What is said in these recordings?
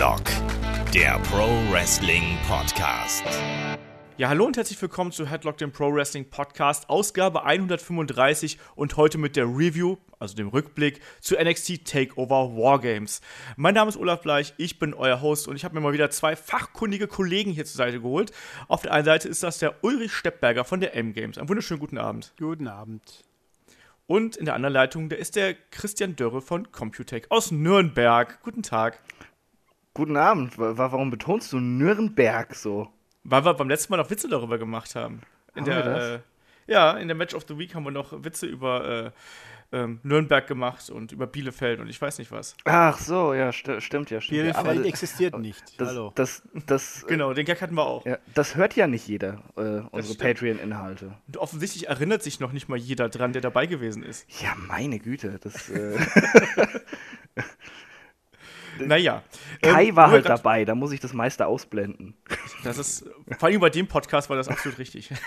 Headlock, der Pro Wrestling Podcast. Ja, hallo und herzlich willkommen zu Headlock, dem Pro Wrestling Podcast, Ausgabe 135 und heute mit der Review, also dem Rückblick zu NXT Takeover Wargames. Mein Name ist Olaf Bleich, ich bin euer Host und ich habe mir mal wieder zwei fachkundige Kollegen hier zur Seite geholt. Auf der einen Seite ist das der Ulrich Steppberger von der M-Games. Einen wunderschönen guten Abend. Guten Abend. Und in der anderen Leitung, da ist der Christian Dörre von Computech aus Nürnberg. Guten Tag. Guten Abend. Warum betonst du Nürnberg so? Weil wir beim letzten Mal noch Witze darüber gemacht haben. In Haben der, wir das? Äh, ja, in der Match of the Week haben wir noch Witze über äh, ähm, Nürnberg gemacht und über Bielefeld und ich weiß nicht was. Ach so, ja, st stimmt ja. Stimmt ja. Bielefeld Aber existiert nicht. das, Hallo. das, das, Genau, den Gag hatten wir auch. ja, das hört ja nicht jeder, äh, unsere. Patreon-Inhalte. Und offensichtlich erinnert sich noch nicht mal jeder dran, der dabei gewesen ist. Ja, meine Güte. Das, äh, Naja. Kai Ähm, war halt dabei, da muss ich das meiste ausblenden. Das ist, vor allem bei dem Podcast war das absolut richtig.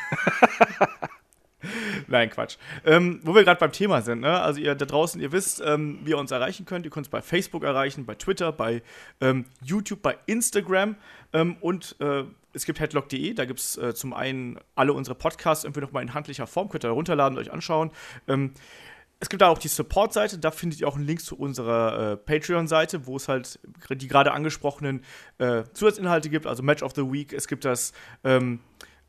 Nein, Quatsch. Ähm, wo wir gerade beim Thema sind, ne? also ihr da draußen, ihr wisst, ähm, wie ihr uns erreichen könnt. Ihr könnt uns bei Facebook erreichen, bei Twitter, bei ähm, YouTube, bei Instagram ähm, und äh, es gibt headlock.de, da gibt es äh, zum einen alle unsere Podcasts irgendwie nochmal in handlicher Form, könnt ihr da runterladen und euch anschauen. Es gibt da auch die Support-Seite, da findet ihr auch einen Link zu unserer äh, Patreon-Seite, wo es halt die gerade angesprochenen äh, Zusatzinhalte gibt, also Match of the Week. Es gibt das, ähm,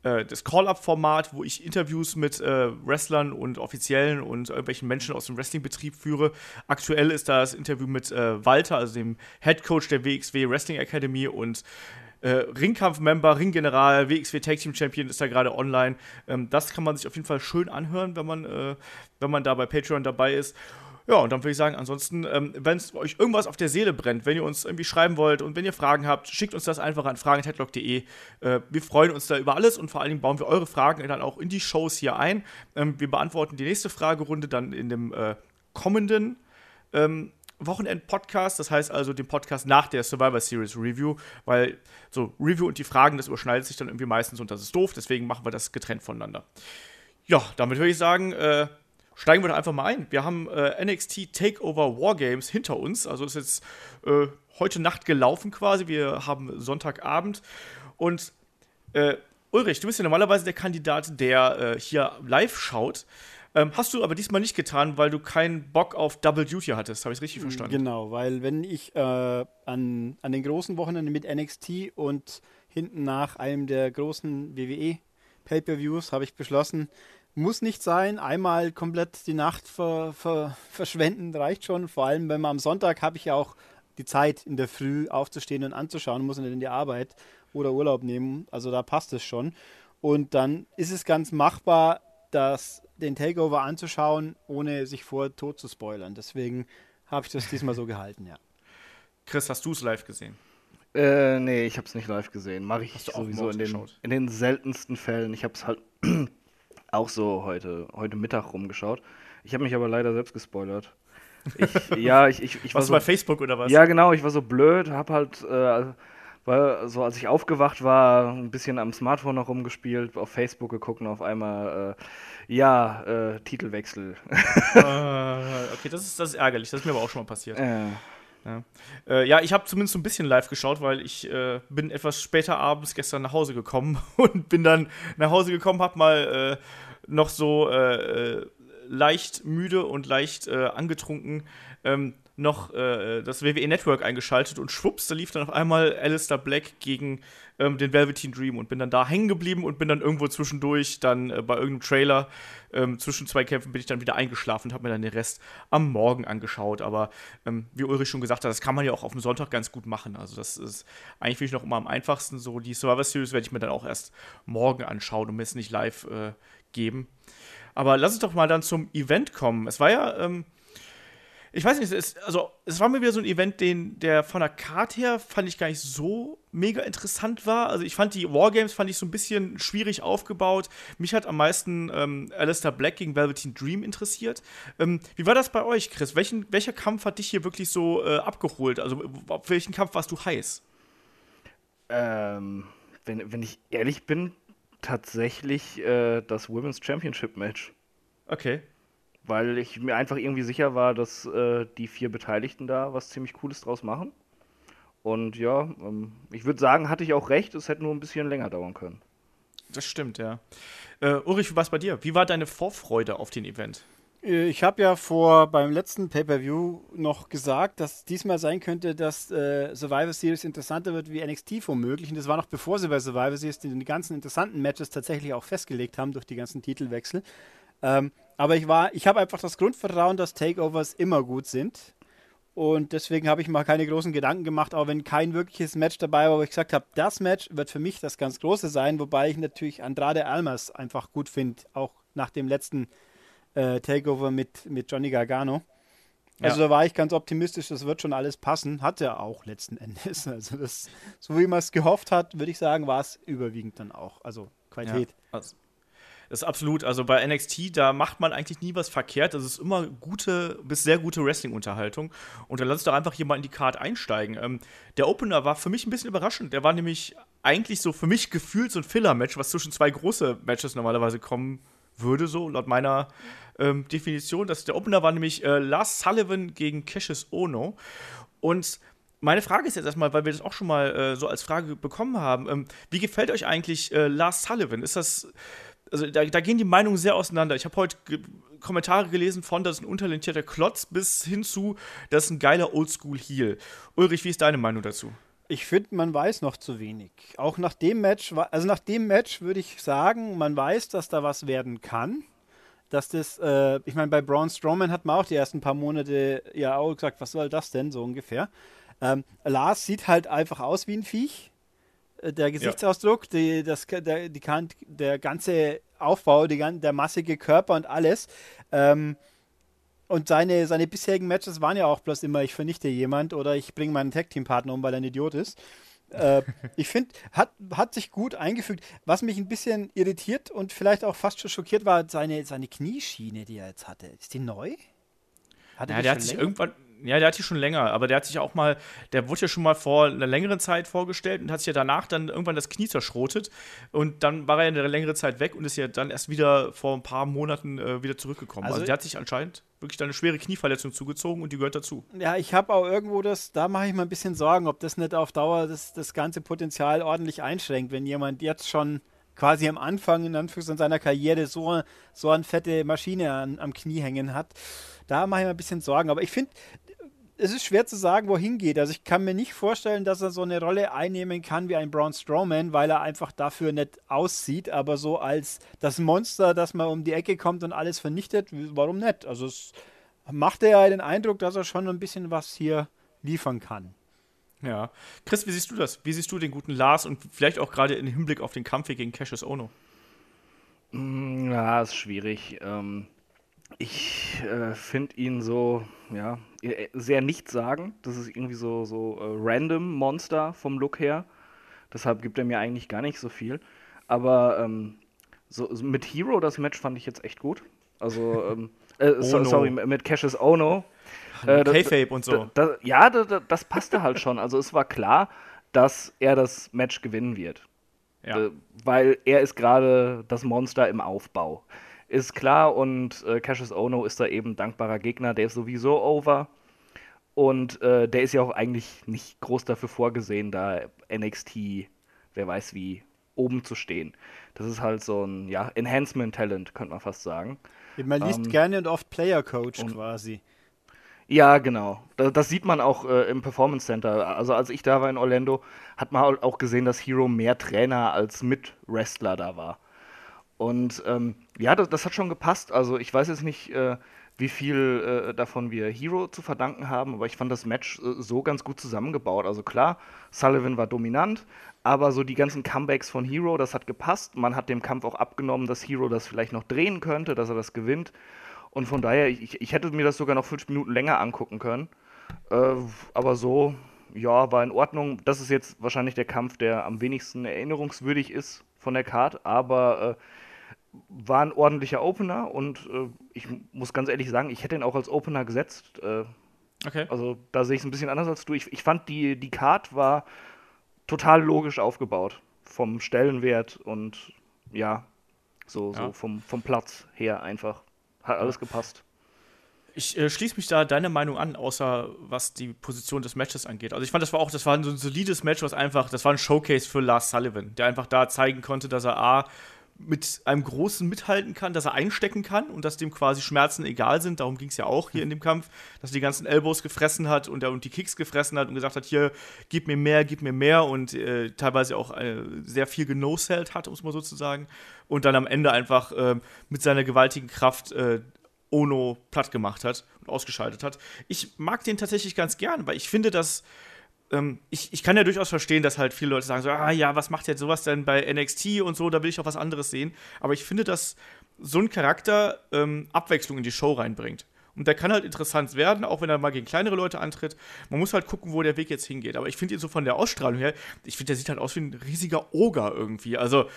äh, das Call-Up-Format, wo ich Interviews mit äh, Wrestlern und Offiziellen und irgendwelchen Menschen aus dem Wrestling-Betrieb führe. Aktuell ist da das Interview mit äh, Walter, also dem Head Coach der WXW Wrestling Academy und äh, Ringkampf-Member, Ringgeneral, WXW Tag Team Champion ist da gerade online. Ähm, das kann man sich auf jeden Fall schön anhören, wenn man, äh, wenn man da bei Patreon dabei ist. Ja, und dann würde ich sagen, ansonsten, ähm, wenn es euch irgendwas auf der Seele brennt, wenn ihr uns irgendwie schreiben wollt und wenn ihr Fragen habt, schickt uns das einfach an fragen.headlock.de. Äh, wir freuen uns da über alles und vor allen Dingen bauen wir eure Fragen dann auch in die Shows hier ein. Ähm, wir beantworten die nächste Fragerunde dann in dem äh, kommenden ähm, Wochenend-Podcast, das heißt also den Podcast nach der Survivor Series Review, weil so Review und die Fragen, das überschneidet sich dann irgendwie meistens und das ist doof, deswegen machen wir das getrennt voneinander. Ja, damit würde ich sagen, äh, steigen wir doch einfach mal ein. Wir haben äh, NXT Takeover Wargames hinter uns, also ist jetzt äh, heute Nacht gelaufen quasi, wir haben Sonntagabend und äh, Ulrich, du bist ja normalerweise der Kandidat, der äh, hier live schaut. Ähm, hast du aber diesmal nicht getan, weil du keinen Bock auf Double Duty hattest. Habe ich richtig verstanden? Genau, weil wenn ich äh, an, an den großen Wochenenden mit NXT und hinten nach einem der großen WWE Pay-per-Views habe ich beschlossen, muss nicht sein, einmal komplett die Nacht ver, ver, verschwenden, reicht schon. Vor allem, wenn man am Sonntag habe ich ja auch die Zeit in der Früh aufzustehen und anzuschauen, muss nicht in die Arbeit oder Urlaub nehmen. Also da passt es schon. Und dann ist es ganz machbar, das, den Takeover anzuschauen, ohne sich vor tot zu spoilern. Deswegen habe ich das diesmal so gehalten, ja. Chris, hast du es live gesehen? Äh, nee, ich hab's nicht live gesehen. Mache ich Hast du auch sowieso in den, in den seltensten Fällen. Ich hab's halt auch so heute, heute Mittag rumgeschaut. Ich habe mich aber leider selbst gespoilert. Ich, ja, ich, ich, ich war Warst du so bei Facebook oder was? Ja, genau, ich war so blöd, hab halt, äh, war so als ich aufgewacht war, ein bisschen am Smartphone noch rumgespielt, auf Facebook geguckt und auf einmal, äh, ja, äh, Titelwechsel. Äh, okay, das ist, das ist ärgerlich. Das ist mir aber auch schon mal passiert. Ja, äh, ja ich habe zumindest so ein bisschen live geschaut, weil ich äh, bin etwas später abends gestern nach Hause gekommen und bin dann nach Hause gekommen, hab mal äh, noch so äh, äh, leicht müde und leicht äh, angetrunken ähm, noch äh, das WWE Network eingeschaltet und schwupps, da lief dann auf einmal Alistair Black gegen ähm, den Velveteen Dream und bin dann da hängen geblieben und bin dann irgendwo zwischendurch dann äh, bei irgendeinem Trailer ähm, zwischen zwei Kämpfen bin ich dann wieder eingeschlafen und habe mir dann den Rest am Morgen angeschaut. Aber ähm, wie Ulrich schon gesagt hat, das kann man ja auch auf dem Sonntag ganz gut machen. Also das ist eigentlich finde ich noch immer am einfachsten. So die Survivor Series werde ich mir dann auch erst morgen anschauen und mir es nicht live äh, geben. Aber lass uns doch mal dann zum Event kommen. Es war ja, ähm, ich weiß nicht, es, also, es war mir wieder so ein Event, den, der von der Karte her fand ich gar nicht so mega interessant war. Also ich fand die Wargames fand ich so ein bisschen schwierig aufgebaut. Mich hat am meisten ähm, Alistair Black gegen Velveteen Dream interessiert. Ähm, wie war das bei euch, Chris? Welchen, welcher Kampf hat dich hier wirklich so äh, abgeholt? Also auf welchen Kampf warst du heiß? ähm, wenn, wenn ich ehrlich bin, tatsächlich äh, das Women's Championship Match. Okay. Weil ich mir einfach irgendwie sicher war, dass äh, die vier Beteiligten da was ziemlich Cooles draus machen. Und ja, ähm, ich würde sagen, hatte ich auch recht, es hätte nur ein bisschen länger dauern können. Das stimmt, ja. Äh, Ulrich, wie war es bei dir? Wie war deine Vorfreude auf den Event? Äh, ich habe ja vor beim letzten Pay-per-View noch gesagt, dass diesmal sein könnte, dass äh, Survivor Series interessanter wird wie NXT womöglich. Und das war noch bevor sie bei Survivor Series die, die ganzen interessanten Matches tatsächlich auch festgelegt haben durch die ganzen Titelwechsel. Ähm, aber ich war, ich habe einfach das Grundvertrauen, dass Takeovers immer gut sind. Und deswegen habe ich mal keine großen Gedanken gemacht, auch wenn kein wirkliches Match dabei war, wo ich gesagt habe, das Match wird für mich das ganz große sein, wobei ich natürlich Andrade Almas einfach gut finde, auch nach dem letzten äh, Takeover mit, mit Johnny Gargano. Also ja. da war ich ganz optimistisch, das wird schon alles passen. Hat er auch letzten Endes. Also das, so wie man es gehofft hat, würde ich sagen, war es überwiegend dann auch. Also Qualität. Ja, also ist absolut. Also bei NXT, da macht man eigentlich nie was verkehrt. Das ist immer gute bis sehr gute Wrestling-Unterhaltung. Und dann lass doch einfach hier mal in die Card einsteigen. Ähm, der Opener war für mich ein bisschen überraschend. Der war nämlich eigentlich so für mich gefühlt so ein Filler-Match, was zwischen zwei große Matches normalerweise kommen würde, so laut meiner ähm, Definition. Das, der Opener war nämlich äh, Lars Sullivan gegen Cassius Ono. Und meine Frage ist jetzt erstmal, weil wir das auch schon mal äh, so als Frage bekommen haben: ähm, Wie gefällt euch eigentlich äh, Lars Sullivan? Ist das. Also da, da gehen die Meinungen sehr auseinander. Ich habe heute ge Kommentare gelesen von, das ist ein untalentierter Klotz, bis hin zu, das ist ein geiler Oldschool-Heel. Ulrich, wie ist deine Meinung dazu? Ich finde, man weiß noch zu wenig. Auch nach dem Match, also nach dem Match würde ich sagen, man weiß, dass da was werden kann dass das, äh, ich meine, bei Braun Strowman hat man auch die ersten paar Monate ja auch gesagt, was soll das denn, so ungefähr. Ähm, Lars sieht halt einfach aus wie ein Viech. Äh, der Gesichtsausdruck, ja. die, das, der, die, der ganze Aufbau, die, der massige Körper und alles. Ähm, und seine, seine bisherigen Matches waren ja auch bloß immer, ich vernichte jemand oder ich bringe meinen Tag-Team-Partner um, weil er ein Idiot ist äh, ich finde, hat, hat sich gut eingefügt. Was mich ein bisschen irritiert und vielleicht auch fast schon schockiert war, seine, seine Knieschiene, die er jetzt hatte. Ist die neu? Hatte ja, der hat sich irgendwann, ja, der hat die schon länger, aber der hat sich auch mal, der wurde ja schon mal vor einer längeren Zeit vorgestellt und hat sich ja danach dann irgendwann das Knie zerschrotet und dann war er eine längere Zeit weg und ist ja dann erst wieder vor ein paar Monaten äh, wieder zurückgekommen. Also, also der hat sich anscheinend wirklich eine schwere Knieverletzung zugezogen und die gehört dazu. Ja, ich habe auch irgendwo das, da mache ich mir ein bisschen Sorgen, ob das nicht auf Dauer das, das ganze Potenzial ordentlich einschränkt, wenn jemand jetzt schon quasi am Anfang in Anführungszeichen seiner Karriere so, so eine fette Maschine an, am Knie hängen hat. Da mache ich mir ein bisschen Sorgen. Aber ich finde, es ist schwer zu sagen, wohin geht. Also ich kann mir nicht vorstellen, dass er so eine Rolle einnehmen kann wie ein Braun Strowman, weil er einfach dafür nicht aussieht, aber so als das Monster, das mal um die Ecke kommt und alles vernichtet, warum nicht? Also es macht er ja den Eindruck, dass er schon ein bisschen was hier liefern kann. Ja. Chris, wie siehst du das? Wie siehst du den guten Lars und vielleicht auch gerade im Hinblick auf den Kampf gegen Cassius Ono? Mm, ja, ist schwierig. Ähm, ich äh, finde ihn so, ja, äh, sehr nichtssagend. Das ist irgendwie so, so äh, random Monster vom Look her. Deshalb gibt er mir eigentlich gar nicht so viel. Aber ähm, so, mit Hero das Match fand ich jetzt echt gut. Also, ähm, äh, so, sorry, mit Cassius Ono. Äh, K-Fape und so. Da, da, ja, da, das passte halt schon. Also es war klar, dass er das Match gewinnen wird. Ja. Äh, weil er ist gerade das Monster im Aufbau ist klar und äh, Cassius Ono ist da eben dankbarer Gegner, der ist sowieso over. Und äh, der ist ja auch eigentlich nicht groß dafür vorgesehen, da NXT, wer weiß wie, oben zu stehen. Das ist halt so ein ja, Enhancement-Talent, könnte man fast sagen. Man liest ähm, gerne und oft Player-Coach quasi. Ja, genau. Das, das sieht man auch äh, im Performance Center. Also als ich da war in Orlando, hat man auch gesehen, dass Hero mehr Trainer als Mit-Wrestler da war. Und ähm, ja, das, das, hat schon gepasst. Also ich weiß jetzt nicht, äh, wie viel äh, davon wir Hero zu verdanken haben, aber ich fand das Match äh, so ganz gut zusammengebaut. Also klar, Sullivan war dominant, aber so die ganzen Comebacks von Hero, das hat gepasst. Man hat dem Kampf auch abgenommen, dass Hero das vielleicht noch drehen könnte, dass er das gewinnt. Und von daher, ich, ich hätte mir das sogar noch fünf Minuten länger angucken können. Äh, aber so, ja, war in Ordnung. Das ist jetzt wahrscheinlich der Kampf, der am wenigsten erinnerungswürdig ist von der Card, aber äh, war ein ordentlicher Opener und äh, ich muss ganz ehrlich sagen, ich hätte ihn auch als Opener gesetzt. Äh, okay. Also da sehe ich es ein bisschen anders als du. Ich, ich fand, die, die Card war total logisch aufgebaut. Vom Stellenwert und ja, so, ja. so vom, vom Platz her einfach. Hat alles gepasst. Ich äh, schließe mich da deiner Meinung an, außer was die Position des Matches angeht. Also ich fand, das war auch, das war ein, so ein solides Match, was einfach, das war ein Showcase für Lars Sullivan, der einfach da zeigen konnte, dass er A, mit einem Großen mithalten kann, dass er einstecken kann und dass dem quasi Schmerzen egal sind. Darum ging es ja auch hier in dem Kampf, dass er die ganzen Elbows gefressen hat und, und die Kicks gefressen hat und gesagt hat, hier, gib mir mehr, gib mir mehr und äh, teilweise auch äh, sehr viel genosellt hat, muss man sozusagen. Und dann am Ende einfach äh, mit seiner gewaltigen Kraft äh, Ono platt gemacht hat und ausgeschaltet hat. Ich mag den tatsächlich ganz gern, weil ich finde, dass ähm, ich, ich kann ja durchaus verstehen, dass halt viele Leute sagen so, ah ja, was macht jetzt sowas denn bei NXT und so, da will ich auch was anderes sehen. Aber ich finde, dass so ein Charakter ähm, Abwechslung in die Show reinbringt. Und der kann halt interessant werden, auch wenn er mal gegen kleinere Leute antritt. Man muss halt gucken, wo der Weg jetzt hingeht. Aber ich finde ihn so von der Ausstrahlung her, ich finde, der sieht halt aus wie ein riesiger Oger irgendwie. Also,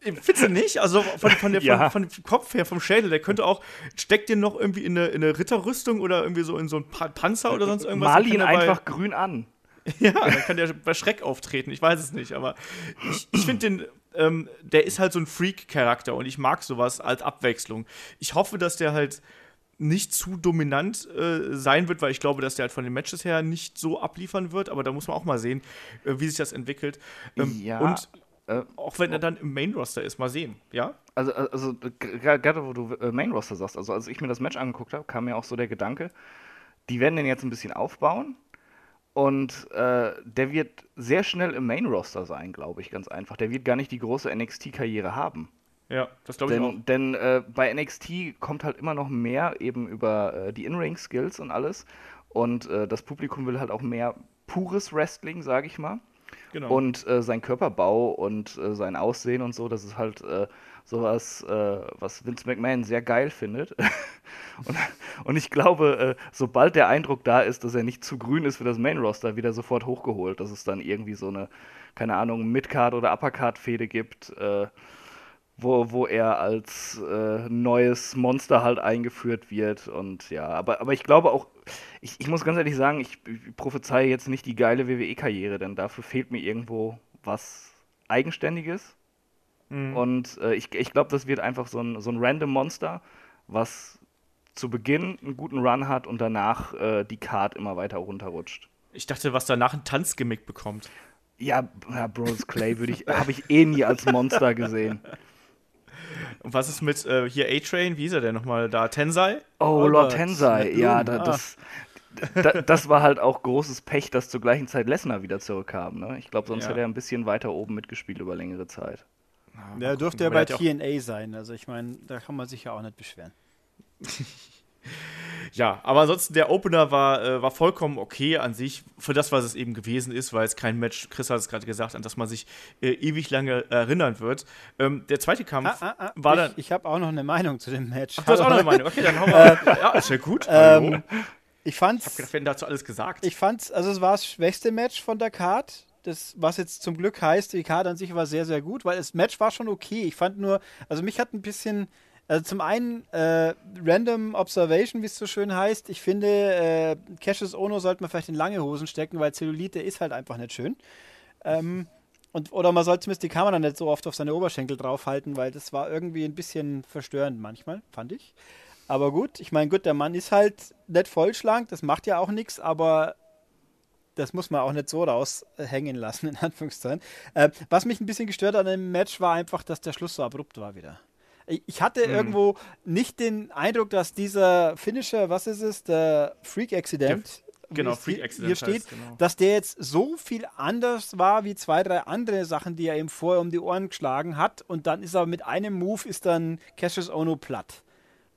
Findest du nicht? Also von, von, der, ja. von, von, dem Kopf her, vom Schädel, der könnte auch, steckt den noch irgendwie in eine, in eine Ritterrüstung oder irgendwie so in so ein Panzer oder sonst irgendwas. Mal ihn einfach grün an. Ja, dann kann der bei Schreck auftreten, ich weiß es nicht, aber ich, ich finde den, ähm, der ist halt so ein Freak-Charakter und ich mag sowas als Abwechslung. Ich hoffe, dass der halt nicht zu dominant äh, sein wird, weil ich glaube, dass der halt von den Matches her nicht so abliefern wird, aber da muss man auch mal sehen, äh, wie sich das entwickelt. Ähm, ja. Und äh, auch wenn er dann im Main-Roster ist, mal sehen, ja? Also, äh, also gerade wo du äh, Main-Roster sagst, also als ich mir das Match angeguckt habe, kam mir auch so der Gedanke, die werden den jetzt ein bisschen aufbauen und äh, der wird sehr schnell im Main-Roster sein, glaube ich, ganz einfach. Der wird gar nicht die große NXT-Karriere haben. Ja, das glaube ich denn, auch. Denn äh, bei NXT kommt halt immer noch mehr eben über äh, die In-Ring-Skills und alles. Und das Publikum will halt auch mehr pures Wrestling, sage ich mal. Genau. Und äh, sein Körperbau und äh, sein Aussehen und so, das ist halt äh, sowas, äh, was Vince McMahon sehr geil findet. und, und, ich glaube, äh, sobald der Eindruck da ist, dass er nicht zu grün ist für das Main-Roster, wieder sofort hochgeholt, dass es dann irgendwie so eine, keine Ahnung, Mid-Card- oder Uppercard-Fehde gibt äh, wo, wo er als äh, neues Monster halt eingeführt wird. Und ja, aber, aber ich glaube auch, ich, ich muss ganz ehrlich sagen, ich, ich prophezeie jetzt nicht die geile WWE-Karriere, denn dafür fehlt mir irgendwo was Eigenständiges. Mhm. Und äh, ich, ich glaube, das wird einfach so ein, so ein random Monster, was zu Beginn einen guten Run hat und danach äh, die Card immer weiter runterrutscht. Ich dachte, was danach ein Tanzgimmick bekommt. Ja, ja Bros Clay würde ich, habe ich eh nie als Monster gesehen. Und was ist mit äh, hier A-Train? Wie hieß er denn nochmal da? Tensei? Oh, oh Lord Tensei. Ja, da, das, da, das war halt auch großes Pech, dass zur gleichen Zeit Lesnar wieder zurückkam. Ne? Ich glaube, sonst ja. hätte er ein bisschen weiter oben mitgespielt über längere Zeit. Ja, ja dürfte ja bei TNA sein. Also ich meine, da kann man sich ja auch nicht beschweren. ja, aber ansonsten der Opener war, äh, war vollkommen okay an sich, für das, was es eben gewesen ist, weil es kein Match, Chris hat es gerade gesagt, an das man sich äh, ewig lange erinnern wird. Ähm, der zweite Kampf ah, ah, ah, war ich, dann. Ich habe auch noch eine Meinung zu dem Match. Ach, du hast auch noch eine Meinung. Okay, dann hauen wir. ja, ist ja gut. Ähm, ich fand's. Ich habe gedacht, wir hätten dazu alles gesagt. Ich fand's, also es war das schwächste Match von der Card. Das, was jetzt zum Glück heißt, die Card an sich war sehr, sehr gut, weil das Match war schon okay. Ich fand nur, also mich hat ein bisschen also zum einen äh, Random Observation, wie es so schön heißt. Ich finde, äh, Cassius Ono sollte man vielleicht in lange Hosen stecken, weil Zellulite ist halt einfach nicht schön. Ähm, und, oder man sollte zumindest die Kamera nicht so oft auf seine Oberschenkel draufhalten, weil das war irgendwie ein bisschen verstörend manchmal, fand ich. Aber gut, ich meine, gut, der Mann ist halt nicht vollschlank, das macht ja auch nichts, aber das muss man auch nicht so raushängen lassen, in Anführungszeichen. Äh, was mich ein bisschen gestört an dem Match war einfach, dass der Schluss so abrupt war wieder. Ich hatte mhm. irgendwo nicht den Eindruck, dass dieser Finisher, was ist es, der Freak Accident, genau, Freak Accident hier steht, heißt, genau. dass der jetzt so viel anders war wie zwei, drei andere Sachen, die er ihm vorher um die Ohren geschlagen hat. Und dann ist er mit einem Move ist dann Cassius Ono platt.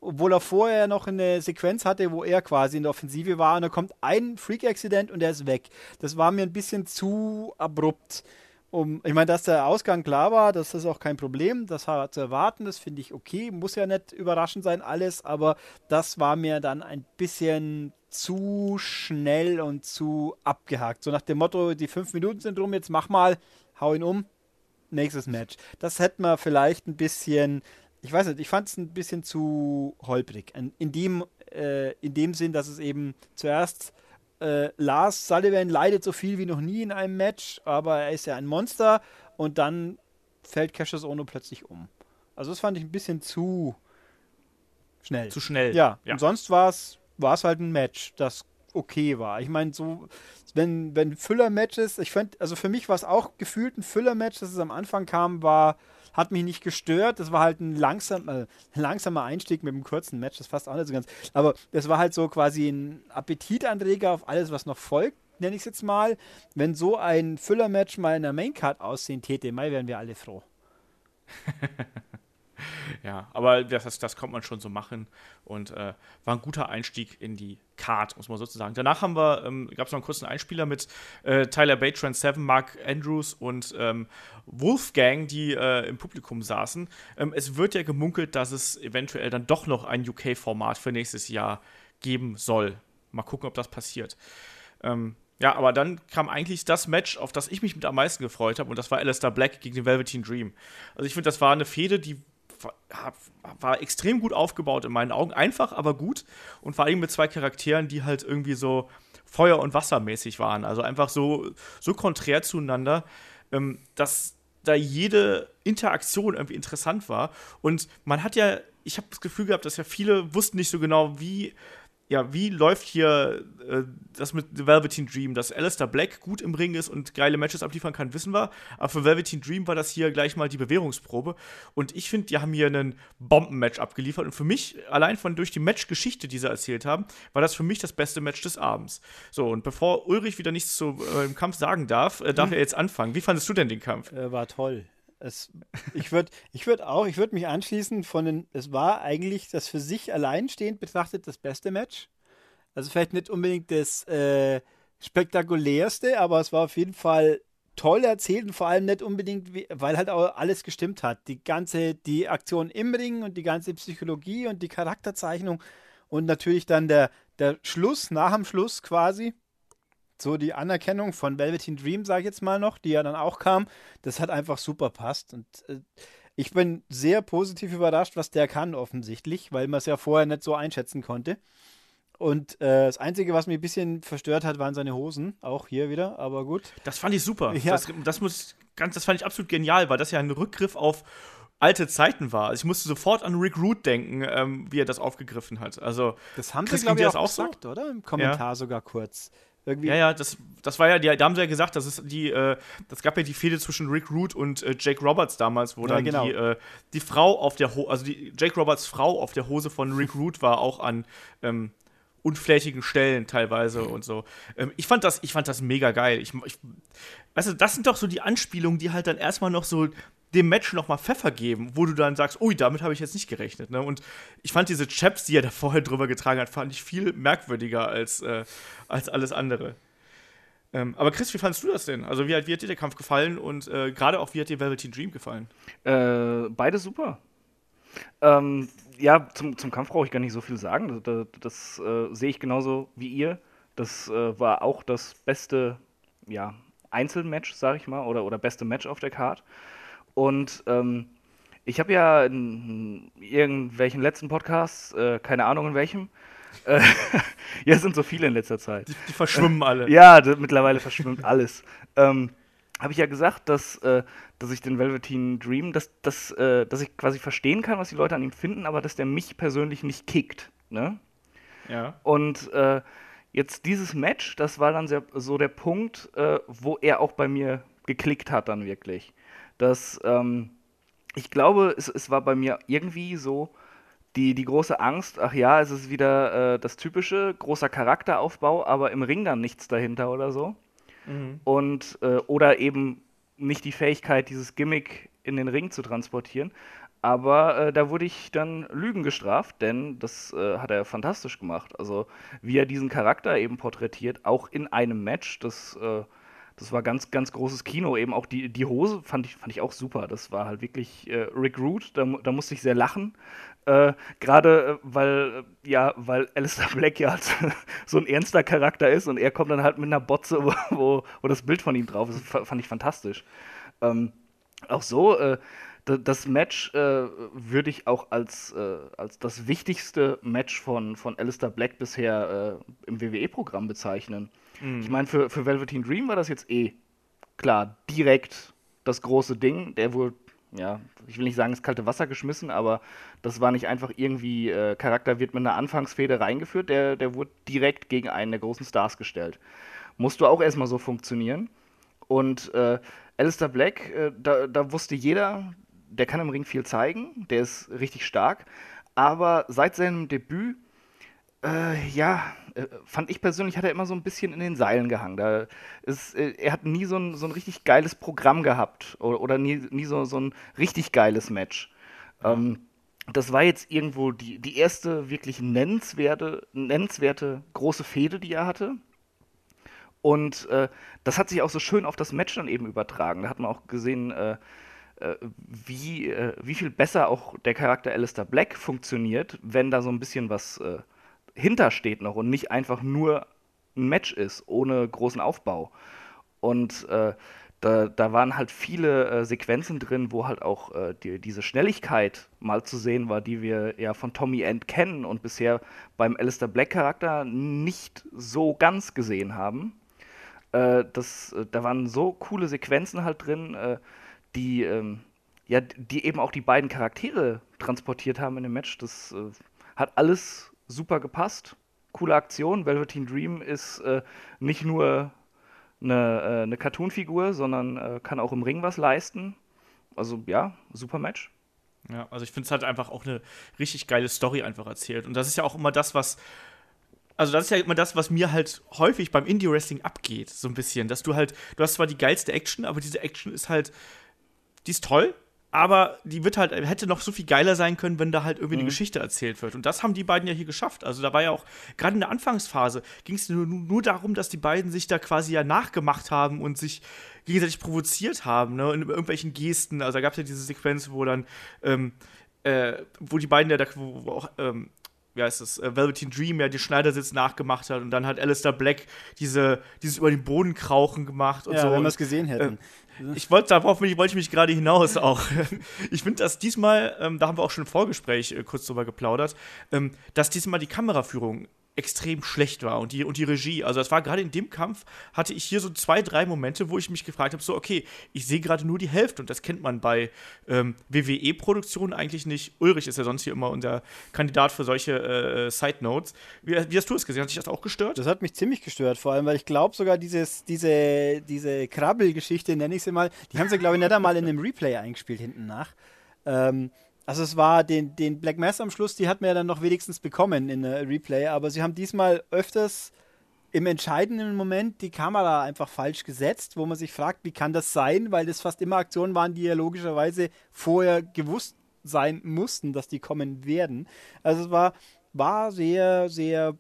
Obwohl er vorher noch eine Sequenz hatte, wo er quasi in der Offensive war und da kommt ein Freak Accident und er ist weg. Das war mir ein bisschen zu abrupt um, ich meine, dass der Ausgang klar war, das ist auch kein Problem, das war zu erwarten, das finde ich okay, muss ja nicht überraschend sein alles, aber das war mir dann ein bisschen zu schnell und zu abgehakt. So nach dem Motto, die fünf Minuten sind rum, jetzt mach mal, hau ihn um, nächstes Match. Das hätte man vielleicht ein bisschen, ich weiß nicht, ich fand es ein bisschen zu holprig. In, in, dem, äh, in dem Sinn, dass es eben zuerst äh, Lars Sullivan leidet so viel wie noch nie in einem Match, aber er ist ja ein Monster und dann fällt Cassius Ono plötzlich um. Also das fand ich ein bisschen zu schnell. Zu schnell. Ja, ja. und sonst war es halt ein Match, das okay war. Ich meine, so, wenn, wenn Füller-Matches, ich fand, also für mich war es auch gefühlt ein Füller-Match, dass es am Anfang kam, war, hat mich nicht gestört. Das war halt ein langsam, äh, langsamer Einstieg mit einem kurzen Match, das fasst auch nicht so ganz. Aber das war halt so quasi ein Appetitanreger auf alles, was noch folgt, nenne ich es jetzt mal. Wenn so ein Füller-Match mal in der Maincard aussehen täte, Mai wären wir alle froh. Ja, aber das, das, kommt man schon so machen und äh, war ein guter Einstieg in die Card, muss man sozusagen. Danach haben wir, ähm, gab es noch einen kurzen Einspieler mit äh, Tyler Bate, Trent Seven, Mark Andrews und ähm, Wolfgang, die äh, im Publikum saßen. Ähm, es wird ja gemunkelt, dass es eventuell dann doch noch ein UK-Format für nächstes Jahr geben soll. Mal gucken, ob das passiert. Ähm, ja, aber dann kam eigentlich das Match, auf das ich mich mit am meisten gefreut habe, und das war Alistair Black gegen den Velveteen Dream. Also ich finde, das war eine Fehde, die war, extrem gut aufgebaut in meinen Augen. Einfach, aber gut. Und vor allem mit zwei Charakteren, die halt irgendwie so Feuer- und Wassermäßig waren. Also einfach so, so konträr zueinander, ähm, dass da jede Interaktion irgendwie interessant war. Und man hat ja, ich habe das Gefühl gehabt, dass ja viele wussten nicht so genau, wie ja, wie läuft hier äh, das mit The Velveteen Dream? Dass Alistair Black gut im Ring ist und geile Matches abliefern kann, wissen wir. Aber für Velveteen Dream war das hier gleich mal die Bewährungsprobe. Und ich finde, die haben hier einen Bombenmatch abgeliefert. Und für mich, allein von durch die Matchgeschichte, die sie erzählt haben, war das für mich das beste Match des Abends. So, und bevor Ulrich wieder nichts zu äh, im Kampf sagen darf, äh, darf mhm. er jetzt anfangen. Wie fandest du denn den Kampf? Äh, war toll. Es, ich würde ich würd auch, ich würde mich anschließen von den, es war eigentlich das für sich alleinstehend betrachtet das beste Match. Also vielleicht nicht unbedingt das äh, spektakulärste, aber es war auf jeden Fall toll erzählt und vor allem nicht unbedingt, weil halt auch alles gestimmt hat. Die ganze, die Aktion im Ring und die ganze Psychologie und die Charakterzeichnung und natürlich dann der, der Schluss, nach dem Schluss quasi, so die Anerkennung von Velveteen Dream, sage ich jetzt mal noch, die ja dann auch kam, das hat einfach super passt. Und äh, ich bin sehr positiv überrascht, was der kann, offensichtlich, weil man es ja vorher nicht so einschätzen konnte. Und äh, das Einzige, was mich ein bisschen verstört hat, waren seine Hosen. Auch hier wieder, aber gut. Das fand ich super. Ja. Das, das, muss ganz, das fand ich absolut genial, weil das ja ein Rückgriff auf alte Zeiten war. Also ich musste sofort an Rick Root denken, ähm, wie er das aufgegriffen hat. Also das haben sie glaube ich auch gesagt, so? oder? Im Kommentar ja. sogar kurz. Irgendwie. Ja, ja, das, das war ja, die, da haben sie ja gesagt, das ist die, äh, das gab ja die Fehde zwischen Rick Root und äh, Jake Roberts damals, wo ja, dann genau. die, äh, die Frau auf der Hose, also die Jake Roberts Frau auf der Hose von Rick Root war auch an ähm, unflächigen Stellen teilweise und so. Ähm, ich, fand das, ich fand das mega geil. Ich, ich, weißt du, das sind doch so die Anspielungen, die halt dann erstmal noch so dem Match noch mal Pfeffer geben, wo du dann sagst, ui, damit habe ich jetzt nicht gerechnet. Ne? Und ich fand diese Chaps, die er da vorher drüber getragen hat, fand ich viel merkwürdiger als, äh, als alles andere. Ähm, aber Chris, wie fandest du das denn? Also wie hat, wie hat dir der Kampf gefallen und äh, gerade auch wie hat dir Velveteen Dream gefallen? Äh, beide super. Ähm, ja, zum, zum Kampf brauche ich gar nicht so viel sagen. Das, das äh, sehe ich genauso wie ihr. Das äh, war auch das beste ja, Einzelmatch, sage ich mal, oder, oder beste Match auf der Card. Und ähm, ich habe ja in irgendwelchen letzten Podcasts, äh, keine Ahnung in welchem, äh, ja, es sind so viele in letzter Zeit. Die, die verschwimmen alle. Ja, mittlerweile verschwimmt alles. Ähm, habe ich ja gesagt, dass, äh, dass ich den Velveteen Dream, dass, dass, äh, dass ich quasi verstehen kann, was die Leute an ihm finden, aber dass der mich persönlich nicht kickt. Ne? Ja. Und äh, jetzt dieses Match, das war dann sehr, so der Punkt, äh, wo er auch bei mir geklickt hat, dann wirklich. Dass ähm, ich glaube, es, es war bei mir irgendwie so, die, die große Angst, ach ja, es ist wieder äh, das typische, großer Charakteraufbau, aber im Ring dann nichts dahinter oder so. Mhm. Und, äh, oder eben nicht die Fähigkeit, dieses Gimmick in den Ring zu transportieren. Aber äh, da wurde ich dann Lügen gestraft, denn das äh, hat er fantastisch gemacht. Also wie er diesen Charakter eben porträtiert, auch in einem Match, das, äh, das war ganz, ganz großes Kino. Eben auch die, die Hose fand ich, fand ich auch super. Das war halt wirklich äh, Rick Root, da, da musste ich sehr lachen. Äh, Gerade äh, weil, äh, ja, weil Alistair Black ja halt so ein ernster Charakter ist und er kommt dann halt mit einer Botze, wo, wo, wo das Bild von ihm drauf ist. Fand ich fantastisch. Ähm, auch so, äh, das Match äh, würde ich auch als, äh, als das wichtigste Match von, von Alistair Black bisher im WWE-Programm bezeichnen. Mhm. Ich meine, für, für Velveteen Dream war das jetzt eh klar, direkt das große Ding. Der wurde ja, ich will nicht sagen, ins kalte Wasser geschmissen, aber das war nicht einfach irgendwie, äh, Charakter wird mit einer Anfangsfehde reingeführt, der, der wurde direkt gegen einen der großen Stars gestellt. Musst du auch erstmal so funktionieren. Und äh, Alistair Black, äh, da, da wusste jeder, der kann im Ring viel zeigen, der ist richtig stark, aber seit seinem Debüt, äh, ja, äh, fand ich persönlich, hat er immer so ein bisschen in den Seilen gehangen. Da ist, äh, er hat nie so ein, so ein richtig geiles Programm gehabt oder, oder nie, nie so, so ein richtig geiles Match. Ähm, das war jetzt irgendwo die, die erste wirklich nennenswerte, nennenswerte große Fehde, die er hatte. Und äh, das hat sich auch so schön auf das Match dann eben übertragen. Da hat man auch gesehen, äh, wie, äh, wie viel besser auch der Charakter Alistair Black funktioniert, wenn da so ein bisschen was äh, hintersteht noch und nicht einfach nur ein Match ist, ohne großen Aufbau. Und äh, da, da, waren halt viele äh, Sequenzen drin, wo halt auch äh, die, diese Schnelligkeit mal zu sehen war, die wir ja von Tommy End kennen und bisher beim Alistair Black Charakter nicht so ganz gesehen haben. Äh, das, äh, da waren so coole Sequenzen halt drin, äh, die, ähm, ja, die eben auch die beiden Charaktere transportiert haben in dem Match. Das hat alles super gepasst. Coole Aktion. Velveteen Dream ist äh, nicht nur eine, äh, eine Cartoon-Figur, sondern äh, kann auch im Ring was leisten. Also ja, super Match. Ja, also ich finde es halt einfach auch eine richtig geile Story einfach erzählt. Und das ist ja auch immer das, was. Also, das ist ja immer das, was mir halt häufig beim Indie-Wrestling abgeht, so ein bisschen. Dass du halt, du hast zwar die geilste Action, aber diese Action ist halt, die ist toll, aber die wird halt, hätte noch so viel geiler sein können, wenn da halt irgendwie mhm. eine Geschichte erzählt wird. Und das haben die beiden ja hier geschafft. Also da war ja auch, gerade in der Anfangsphase, ging es nur, nur darum, dass die beiden sich da quasi ja nachgemacht haben und sich gegenseitig provoziert haben, ne, in irgendwelchen Gesten. Also da gab es ja diese Sequenz, wo dann, ähm, äh, wo die beiden ja da, wo, wo auch, ähm, wie heißt das, äh, Velveteen Dream ja die Schneidersitz nachgemacht hat und dann hat Alistair Black diese, dieses über den Boden krauchen gemacht und ja, so. wenn wir es gesehen hätten. Äh, ich wollte darauf wollte ich mich gerade hinaus auch. Ich finde, dass diesmal, ähm, da haben wir auch schon im Vorgespräch äh, kurz drüber geplaudert, ähm, dass diesmal die Kameraführung extrem schlecht war und die, und die Regie. Also das war gerade in dem Kampf, hatte ich hier so zwei, drei Momente, wo ich mich gefragt habe, so, okay, ich sehe gerade nur die Hälfte und das kennt man bei ähm, WWE-Produktionen eigentlich nicht. Ulrich ist ja sonst hier immer unser Kandidat für solche äh, Side Notes. Wie, wie, hast du es gesehen? Hat dich das auch gestört? Das hat mich ziemlich gestört, vor allem, weil ich glaube sogar dieses, diese, diese Krabbelgeschichte, nenne ich sie mal, die haben sie, glaube ich, nicht einmal in einem Replay eingespielt hinten nach. Ähm, also es war den, den Black Mass am Schluss, die hat man ja dann noch wenigstens bekommen in der Replay, aber sie haben diesmal öfters im entscheidenden Moment die Kamera einfach falsch gesetzt, wo man sich fragt, wie kann das sein, weil das fast immer Aktionen waren, die ja logischerweise vorher gewusst sein mussten, dass die kommen werden. Also es war, war sehr, sehr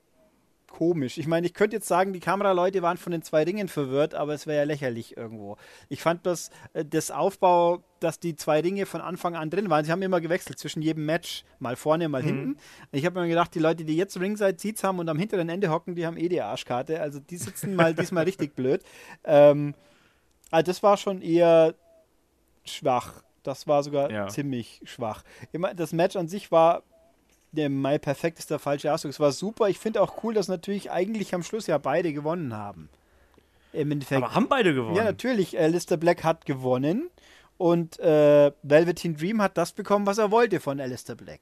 komisch. Ich meine, ich könnte jetzt sagen, die Kameraleute waren von den zwei Ringen verwirrt, aber es wäre ja lächerlich irgendwo. Ich fand das, äh, das Aufbau, dass die zwei Ringe von Anfang an drin waren. Sie haben immer gewechselt zwischen jedem Match, mal vorne, mal mhm. hinten. Ich habe mir gedacht, die Leute, die jetzt Ringside Seats haben und am hinteren Ende hocken, die haben eh die Arschkarte. Also die sitzen mal diesmal richtig blöd. Ähm, also das war schon eher schwach. Das war sogar ja. ziemlich schwach. Das Match an sich war der Mai perfekt ist der falsche Ausdruck. Es war super. Ich finde auch cool, dass natürlich eigentlich am Schluss ja beide gewonnen haben. Im Endeffekt. Aber haben beide gewonnen? Ja, natürlich. Alistair Black hat gewonnen und äh, Velveteen Dream hat das bekommen, was er wollte von Alistair Black.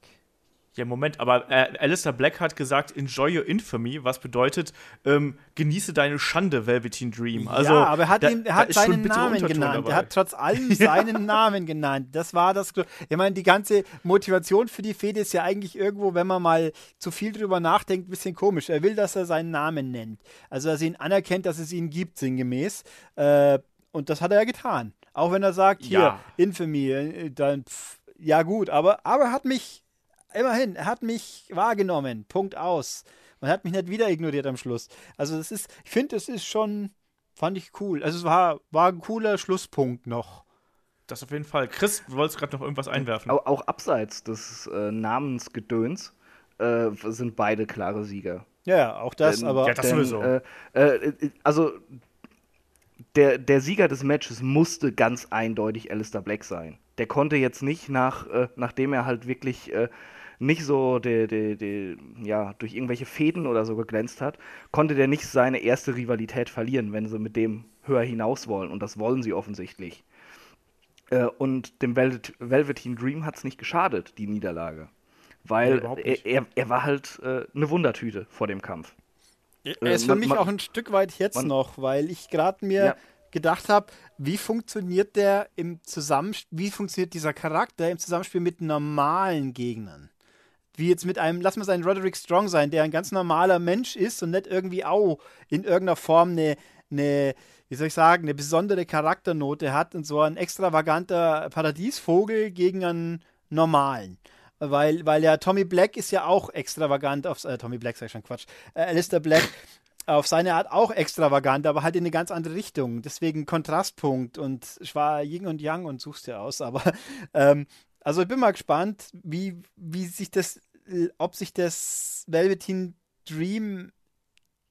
Ja, Moment, aber äh, Alistair Black hat gesagt, enjoy your infamy, was bedeutet, ähm, genieße deine Schande, Velveteen Dream. Also, ja, aber er hat, da, ihn, er hat seinen Namen genannt. Dabei. Er hat trotz allem seinen Namen genannt. Das war das. Ich meine, die ganze Motivation für die Fehde ist ja eigentlich irgendwo, wenn man mal zu viel drüber nachdenkt, ein bisschen komisch. Er will, dass er seinen Namen nennt. Also, dass er ihn anerkennt, dass es ihn gibt, sinngemäß. Äh, und das hat er ja getan. Auch wenn er sagt, hier, ja. Infamy, äh, dann, pff, ja gut, aber, aber er hat mich immerhin, er hat mich wahrgenommen. Punkt aus. Man hat mich nicht wieder ignoriert am Schluss. Also das ist, ich finde, es ist schon, fand ich cool. Also es war, war ein cooler Schlusspunkt noch. Das auf jeden Fall. Chris, du wolltest gerade noch irgendwas einwerfen. Auch, auch abseits des äh, Namensgedöns äh, sind beide klare Sieger. Ja, auch das, denn, aber. Ja, das denn, sowieso. Äh, äh, also, der, der Sieger des Matches musste ganz eindeutig Alistair Black sein. Der konnte jetzt nicht, nach, äh, nachdem er halt wirklich äh, nicht so de, de, de, ja, durch irgendwelche Fäden oder so geglänzt hat, konnte der nicht seine erste Rivalität verlieren, wenn sie mit dem höher hinaus wollen. Und das wollen sie offensichtlich. Äh, und dem Velvet Velveteen Dream hat es nicht geschadet, die Niederlage. Weil Nee, er, er, er war halt äh, eine Wundertüte vor dem Kampf. Er Äh, ist für man- mich man- auch ein Stück weit jetzt man- noch, weil ich gerade mir Ja. Gedacht habe, wie funktioniert der im Zusammenspiel, wie funktioniert dieser Charakter im Zusammenspiel mit normalen Gegnern? Wie jetzt mit einem, lass mal seinen Roderick Strong sein, der ein ganz normaler Mensch ist und nicht irgendwie auch in irgendeiner Form eine, eine wie soll ich sagen, eine besondere Charakternote hat und so ein extravaganter Paradiesvogel gegen einen normalen. Weil, weil ja Tommy Black ist ja auch extravagant auf äh, Tommy Black sag ich schon Quatsch. Äh, Alistair Black auf seine Art auch extravagant, aber halt in eine ganz andere Richtung. Deswegen Kontrastpunkt und ich war Yin und Yang und such's dir aus. Aber ähm, also ich bin mal gespannt, wie, wie sich das, äh, ob sich das Velveteen Dream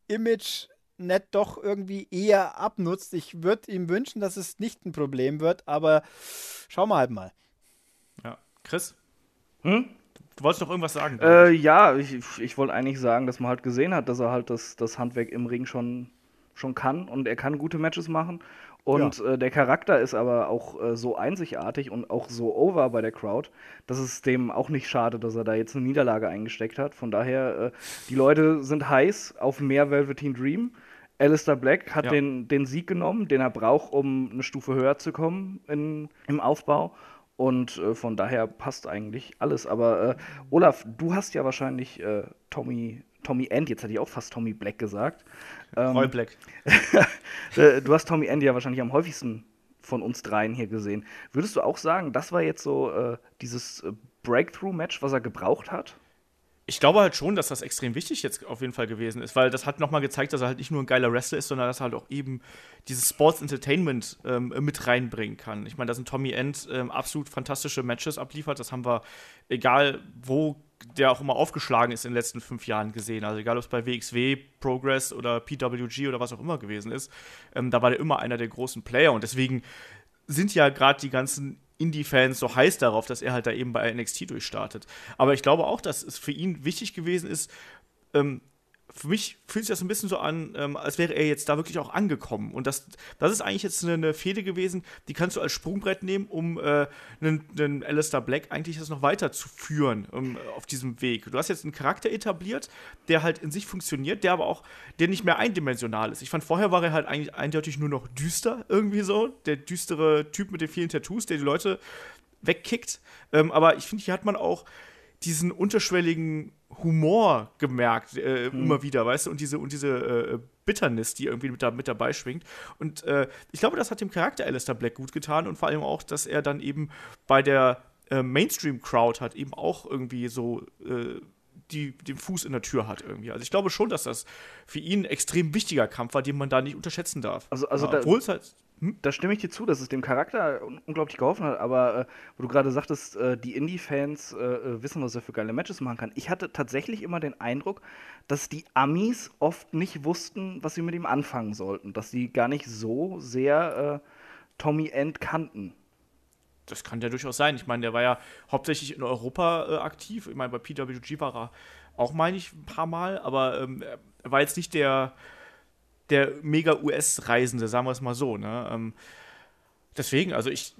Image nicht doch irgendwie eher abnutzt. Ich würde ihm wünschen, dass es nicht ein Problem wird, aber schauen wir halt mal. Ja. Chris, Hm? Du wolltest noch irgendwas sagen? Äh, ja, ich, ich wollte eigentlich sagen, dass man halt gesehen hat, dass er halt das, das Handwerk im Ring schon, schon kann und er kann gute Matches machen. Und äh, der Charakter ist aber auch äh, so einzigartig und auch so over bei der Crowd, dass es dem auch nicht schade, dass er da jetzt eine Niederlage eingesteckt hat. Von daher, äh, die Leute sind heiß auf mehr Velveteen Dream. Alistair Black hat Ja. den, den Sieg genommen, den er braucht, um eine Stufe höher zu kommen in, im Aufbau. Und äh, von daher passt eigentlich alles. Aber äh, Olaf, du hast ja wahrscheinlich äh, Tommy, Tommy End, jetzt hätte ich auch fast Tommy Black gesagt. Ähm, Roy Black. äh, du hast Tommy End ja wahrscheinlich am häufigsten von uns dreien hier gesehen. Würdest du auch sagen, das war jetzt so äh, dieses äh, Breakthrough-Match, was er gebraucht hat? Ich glaube halt schon, dass das extrem wichtig jetzt auf jeden Fall gewesen ist, weil das hat nochmal gezeigt, dass er halt nicht nur ein geiler Wrestler ist, sondern dass er halt auch eben dieses Sports Entertainment ähm, mit reinbringen kann. Ich meine, da sind Tommy End ähm, absolut fantastische Matches abliefert. Das haben wir, egal wo der auch immer aufgeschlagen ist in den letzten fünf Jahren gesehen. Also egal, ob es bei WXW, Progress oder PWG oder was auch immer gewesen ist, ähm, da war der immer einer der großen Player und deswegen sind ja gerade die ganzen Indie-Fans so heiß darauf, dass er halt da eben bei NXT durchstartet. Aber ich glaube auch, dass es für ihn wichtig gewesen ist, ähm, für mich fühlt sich das ein bisschen so an, ähm, als wäre er jetzt da wirklich auch angekommen. Und das, das ist eigentlich jetzt eine, eine Fehde gewesen, die kannst du als Sprungbrett nehmen, um äh, einen, einen Alistair Black eigentlich das noch weiterzuführen um, auf diesem Weg. Du hast jetzt einen Charakter etabliert, der halt in sich funktioniert, der aber auch, der nicht mehr eindimensional ist. Ich fand, vorher war er halt eigentlich eindeutig nur noch düster, irgendwie so. Der düstere Typ mit den vielen Tattoos, der die Leute wegkickt. Ähm, aber ich finde, hier hat man auch diesen unterschwelligen Humor gemerkt, äh, immer wieder, weißt du, und diese, und diese äh, Bitternis, die irgendwie mit, da, mit dabei schwingt. Und äh, ich glaube, das hat dem Charakter Alistair Black gut getan und vor allem auch, dass er dann eben bei der äh, Mainstream-Crowd hat eben auch irgendwie so äh, die, den Fuß in der Tür hat irgendwie. Also ich glaube schon, dass das für ihn ein extrem wichtiger Kampf war, den man da nicht unterschätzen darf. Also- also Ja, obwohl es halt Da stimme ich dir zu, dass es dem Charakter un unglaublich geholfen hat, aber äh, wo du gerade sagtest, äh, die Indie-Fans äh, äh, wissen, was er für geile Matches machen kann. Ich hatte tatsächlich immer den Eindruck, dass die Amis oft nicht wussten, was sie mit ihm anfangen sollten, dass sie gar nicht so sehr äh, Tommy End kannten. Das kann ja durchaus sein. Ich meine, der war ja hauptsächlich in Europa äh, aktiv. Ich meine, bei PWG war er auch, meine ich, ein paar Mal, aber ähm, er war jetzt nicht der, der mega US-Reisende, sagen wir es mal so. Ne? Ähm, deswegen, also ich.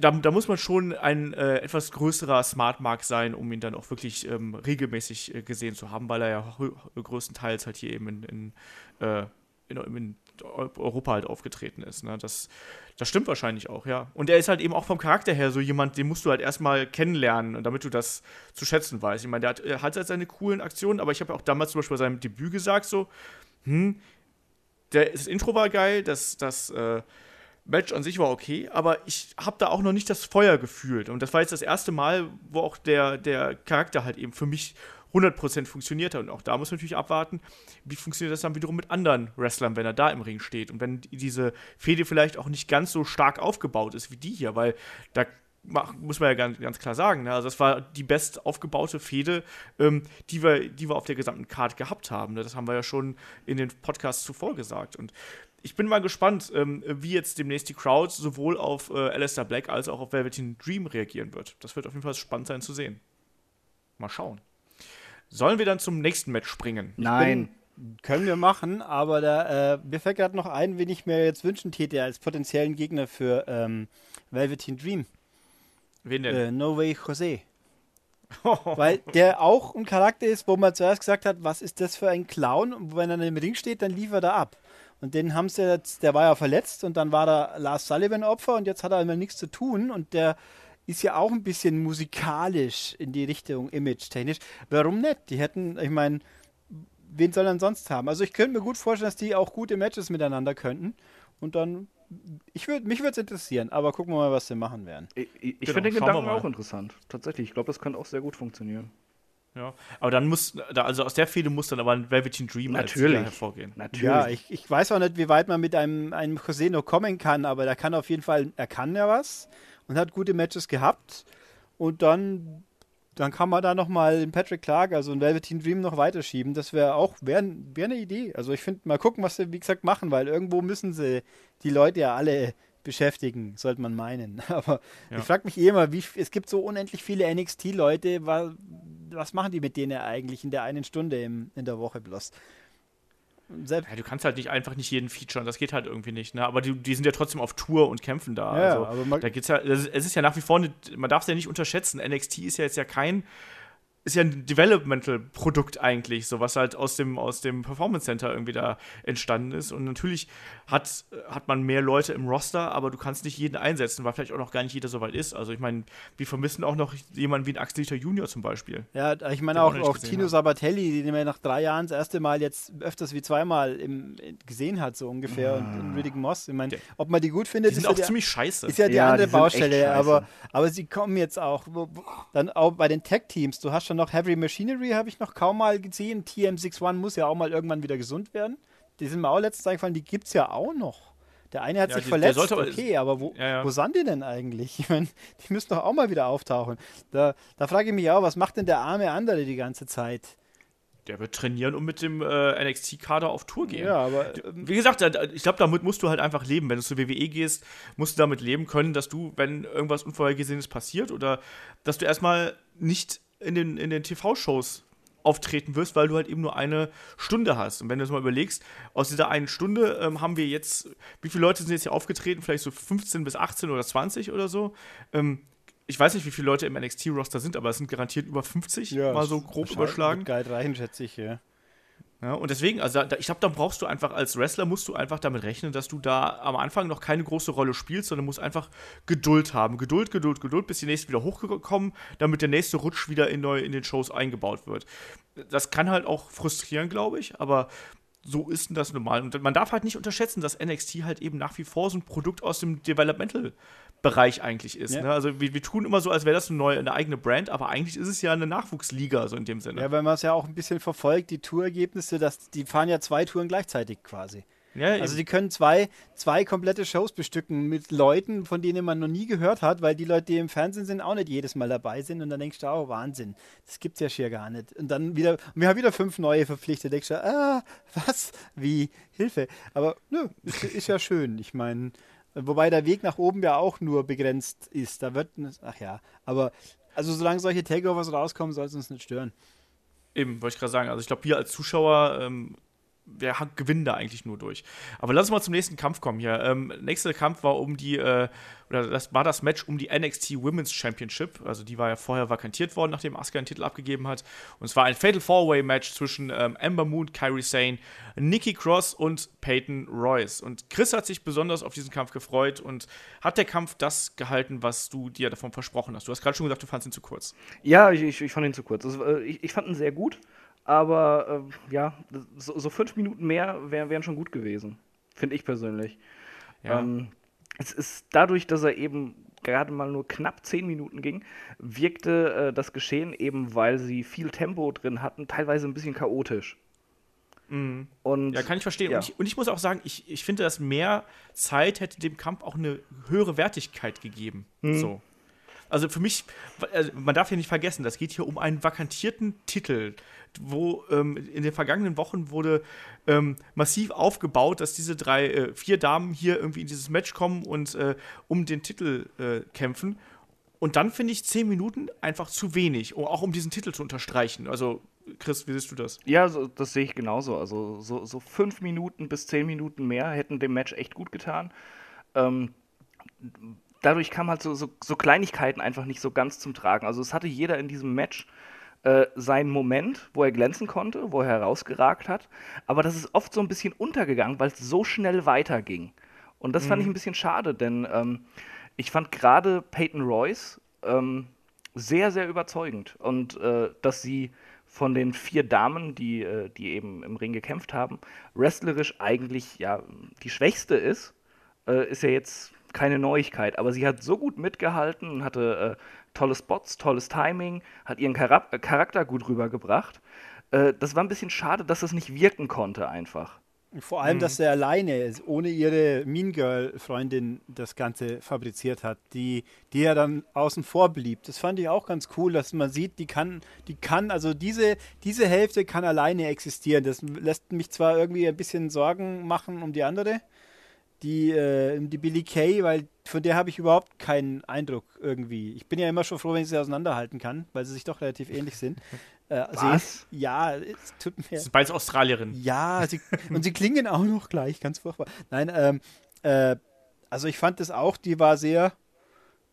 Da, da muss man schon ein äh, etwas größerer Smart Mark sein, um ihn dann auch wirklich ähm, regelmäßig äh, gesehen zu haben, weil er ja größtenteils halt hier eben in, in, äh, in, in Europa halt aufgetreten ist. Ne? Das, das stimmt wahrscheinlich auch, ja. Und er ist halt eben auch vom Charakter her so jemand, den musst du halt erstmal kennenlernen, damit du das zu schätzen weißt. Ich meine, der hat, er hat halt seine coolen Aktionen, aber ich habe ja auch damals zum Beispiel bei seinem Debüt gesagt, so, hm, der, das Intro war geil, das, das äh, Match an sich war okay, aber ich habe da auch noch nicht das Feuer gefühlt. Und das war jetzt das erste Mal, wo auch der, der Charakter halt eben für mich 100% funktioniert hat. Und auch da muss man natürlich abwarten, wie funktioniert das dann wiederum mit anderen Wrestlern, wenn er da im Ring steht. Und wenn diese Fehde vielleicht auch nicht ganz so stark aufgebaut ist wie die hier, weil da muss man ja ganz, ganz klar sagen, ne? also das war die best aufgebaute Fehde, ähm, die, wir, die wir auf der gesamten Card gehabt haben. Ne? Das haben wir ja schon in den Podcasts zuvor gesagt. Und ich bin mal gespannt, ähm, wie jetzt demnächst die Crowd sowohl auf äh, Alistair Black als auch auf Velveteen Dream reagieren wird. Das wird auf jeden Fall spannend sein zu sehen. Mal schauen. Sollen wir dann zum nächsten Match springen? Nein. Können wir machen, aber da, äh, mir fällt gerade noch ein, wen ich mir jetzt wünschen täte als potenziellen Gegner für ähm, Velveteen Dream. Wen denn? Äh, no Way Jose. Weil der auch ein Charakter ist, wo man zuerst gesagt hat, was ist das für ein Clown? Und wenn er im Ring steht, dann liefert er ab. Und den haben sie jetzt, der war ja verletzt und dann war da Lars Sullivan Opfer und jetzt hat er immer nichts zu tun und der ist ja auch ein bisschen musikalisch in die Richtung image-technisch. Warum nicht? Die hätten, ich meine, wen soll er sonst haben? Also ich könnte mir gut vorstellen, dass die auch gute Matches miteinander könnten. Und dann, ich würd, mich würde es interessieren, aber gucken wir mal, was sie machen werden. Ich, ich Genau, finde den wir Gedanken auch interessant. Tatsächlich. Ich glaube, das könnte auch sehr gut funktionieren. Ja. Aber dann muss, da, also aus der Fehde muss dann aber ein Velveteen Dream Natürlich. Hervorgehen. Natürlich. Ja, ich, ich weiß auch nicht, wie weit man mit einem, einem José noch kommen kann, aber der kann auf jeden Fall, er kann ja was und hat gute Matches gehabt. Und dann, dann kann man da nochmal den Patrick Clark, also einen Velveteen Dream noch weiterschieben. Das wäre auch, wäre wär eine Idee. Also ich finde, mal gucken, was sie, wie gesagt, machen, weil irgendwo müssen sie die Leute ja alle beschäftigen, sollte man meinen. Aber Ja. ich frage mich eh immer, wie, es gibt so unendlich viele NXT-Leute, wa, was machen die mit denen eigentlich in der einen Stunde im, in der Woche bloß? Selbst, Ja, du kannst halt nicht einfach nicht jeden featuren, das geht halt irgendwie nicht. Ne? Aber die, die sind ja trotzdem auf Tour und kämpfen da. Ja, also, aber da geht's ja, es ist ja nach wie vor, eine, man darf es ja nicht unterschätzen. NXT ist ja jetzt ja kein, ist ja ein Developmental-Produkt eigentlich, so was halt aus dem, aus dem Performance Center irgendwie da entstanden ist. Und natürlich hat, hat man mehr Leute im Roster, aber du kannst nicht jeden einsetzen, weil vielleicht auch noch gar nicht jeder so weit ist. Also ich meine, wir vermissen auch noch jemanden wie einen Axel Dieter Junior zum Beispiel. Ja, ich meine auch, auch Tino haben. Sabatelli, den man nach drei Jahren das erste Mal jetzt öfters wie zweimal im, gesehen hat, so ungefähr. Und, und Riddick Moss. Ich meine, ob man die gut findet, Die sind ist auch ja, ziemlich scheiße. ist ja die Ja, andere die Baustelle. Aber, aber sie kommen jetzt auch. Wo, wo, dann auch bei den Tech-Teams. Du hast schon noch Heavy Machinery, habe ich noch kaum mal gesehen. TM61 muss ja auch mal irgendwann wieder gesund werden. Die sind mir auch letztens eingefallen, die gibt es ja auch noch. Der eine hat Ja, sich die- verletzt, sollte aber- okay, aber wo, Ja, ja. wo sind die denn eigentlich? Ich meine, die müssen doch auch mal wieder auftauchen. Da, da frage ich mich auch, was macht denn der arme andere die ganze Zeit? Der wird trainieren und mit dem äh, NXT-Kader auf Tour gehen. Ja, aber ähm, Wie gesagt, ich glaube, damit musst du halt einfach leben. Wenn du zur WWE gehst, musst du damit leben können, dass du, wenn irgendwas Unvorhergesehenes passiert oder dass du erstmal nicht in den, in den TV-Shows auftreten wirst, weil du halt eben nur eine Stunde hast. Und wenn du das mal überlegst, aus dieser einen Stunde ähm, haben wir jetzt, wie viele Leute sind jetzt hier aufgetreten? Vielleicht so 15 bis 18 oder 20 oder so. Ähm, ich weiß nicht, wie viele Leute im NXT-Roster sind, aber es sind garantiert über 50, mal so grob überschlagen. Geil rein, schätze ich, ja. Ja, und deswegen, also da, ich glaube, da brauchst du einfach als Wrestler, musst du einfach damit rechnen, dass du da am Anfang noch keine große Rolle spielst, sondern musst einfach Geduld haben. Geduld, Geduld, Geduld, bis die nächsten wieder hochkommen, damit der nächste Rutsch wieder in, neu in den Shows eingebaut wird. Das kann halt auch frustrieren, glaube ich, aber so ist denn das normal. Und man darf halt nicht unterschätzen, dass NXT halt eben nach wie vor so ein Produkt aus dem Developmental-Bereich eigentlich ist. Ja. Ne? Also wir, wir tun immer so, als wäre das eine neue, eine eigene Brand, aber eigentlich ist es ja eine Nachwuchsliga, so in dem Sinne. Ja, weil man es ja auch ein bisschen verfolgt, die Tourergebnisse, dass die fahren ja zwei Touren gleichzeitig quasi. Ja, Also die können zwei, zwei komplette Shows bestücken mit Leuten, von denen man noch nie gehört hat, weil die Leute, die im Fernsehen sind, auch nicht jedes Mal dabei sind. Und dann denkst du, oh, Wahnsinn, das gibt's ja schier gar nicht. Und dann wieder, wir haben wieder fünf neue verpflichtet. Denkst du, ah, was? Wie? Hilfe. Aber nö, ist, ist ja schön. Ich meine, wobei der Weg nach oben ja auch nur begrenzt ist. Da wird, ach ja, aber also solange solche Takeovers rauskommen, soll es uns nicht stören. Eben, wollte ich gerade sagen. Also ich glaube, wir als Zuschauer, ähm, wir gewinnen da eigentlich nur durch. Aber lass uns mal zum nächsten Kampf kommen hier. Ähm, nächster Kampf war um die, äh, oder das war das Match um die NXT Women's Championship. Also die war ja vorher vakantiert worden, nachdem Asuka den Titel abgegeben hat. Und es war ein Fatal Four-Way Match zwischen ähm, Ember Moon, Kyrie Sane, Nikki Cross und Peyton Royce. Und Chris hat sich besonders auf diesen Kampf gefreut und hat der Kampf das gehalten, was du dir davon versprochen hast. Du hast gerade schon gesagt, du fandest ihn zu kurz. Ja, ich, ich, fand ihn zu kurz. Äh, ich, ich fand ihn sehr gut, aber äh, ja, so, so fünf Minuten mehr wär, wären schon gut gewesen. Finde ich persönlich. Ja. Ähm, es ist dadurch, dass er eben gerade mal nur knapp zehn Minuten ging, wirkte äh, das Geschehen eben, weil sie viel Tempo drin hatten, teilweise ein bisschen chaotisch. Und Ja, kann ich verstehen. Ja. Und, ich, und ich muss auch sagen, ich, ich finde, dass mehr Zeit hätte dem Kampf auch eine höhere Wertigkeit gegeben. So. Also für mich, also man darf ja nicht vergessen, das geht hier um einen vakantierten Titel, wo ähm, in den vergangenen Wochen wurde ähm, massiv aufgebaut, dass diese drei, äh, vier Damen hier irgendwie in dieses Match kommen und äh, um den Titel äh, kämpfen. und dann finde ich zehn Minuten einfach zu wenig, auch um diesen Titel zu unterstreichen. Also, Chris, wie siehst du das? Ja, so, das sehe ich genauso. Also, so, so fünf Minuten bis zehn Minuten mehr hätten dem Match echt gut getan. Ähm, dadurch kamen halt so, so, so, Kleinigkeiten einfach nicht so ganz zum Tragen. Also, es hatte jeder in diesem Match äh, seinen Moment, wo er glänzen konnte, wo er herausgeragt hat. Aber das ist oft so ein bisschen untergegangen, weil es so schnell weiterging. Und das mhm. fand ich ein bisschen schade, denn ähm, ich fand gerade Peyton Royce ähm, sehr, sehr überzeugend. Und äh, dass sie von den vier Damen, die, äh, die eben im Ring gekämpft haben, wrestlerisch eigentlich ja die schwächste ist, äh, ist ja jetzt keine Neuigkeit. Aber sie hat so gut mitgehalten und hatte äh, tolle Spots, tolles Timing, hat ihren Charakter gut rübergebracht. Äh, das war ein bisschen schade, dass das nicht wirken konnte einfach. Vor allem, mhm. dass er alleine, ohne ihre Mean Girl-Freundin, das Ganze fabriziert hat, die, die ja dann außen vor blieb. Das fand ich auch ganz cool, dass man sieht, die kann, die kann, also diese, diese Hälfte kann alleine existieren. Das lässt mich zwar irgendwie ein bisschen Sorgen machen um die andere, die, äh, die Billy Kay, weil von der habe ich überhaupt keinen Eindruck irgendwie. Ich bin ja immer schon froh, wenn ich sie auseinanderhalten kann, weil sie sich doch relativ ähnlich sind. Äh, Was? Sie, ja, es tut mir. Sie ist beides Australierin. Ja, sie, und sie klingen auch noch gleich, ganz furchtbar. Nein, ähm, äh, also ich fand das auch, die war sehr,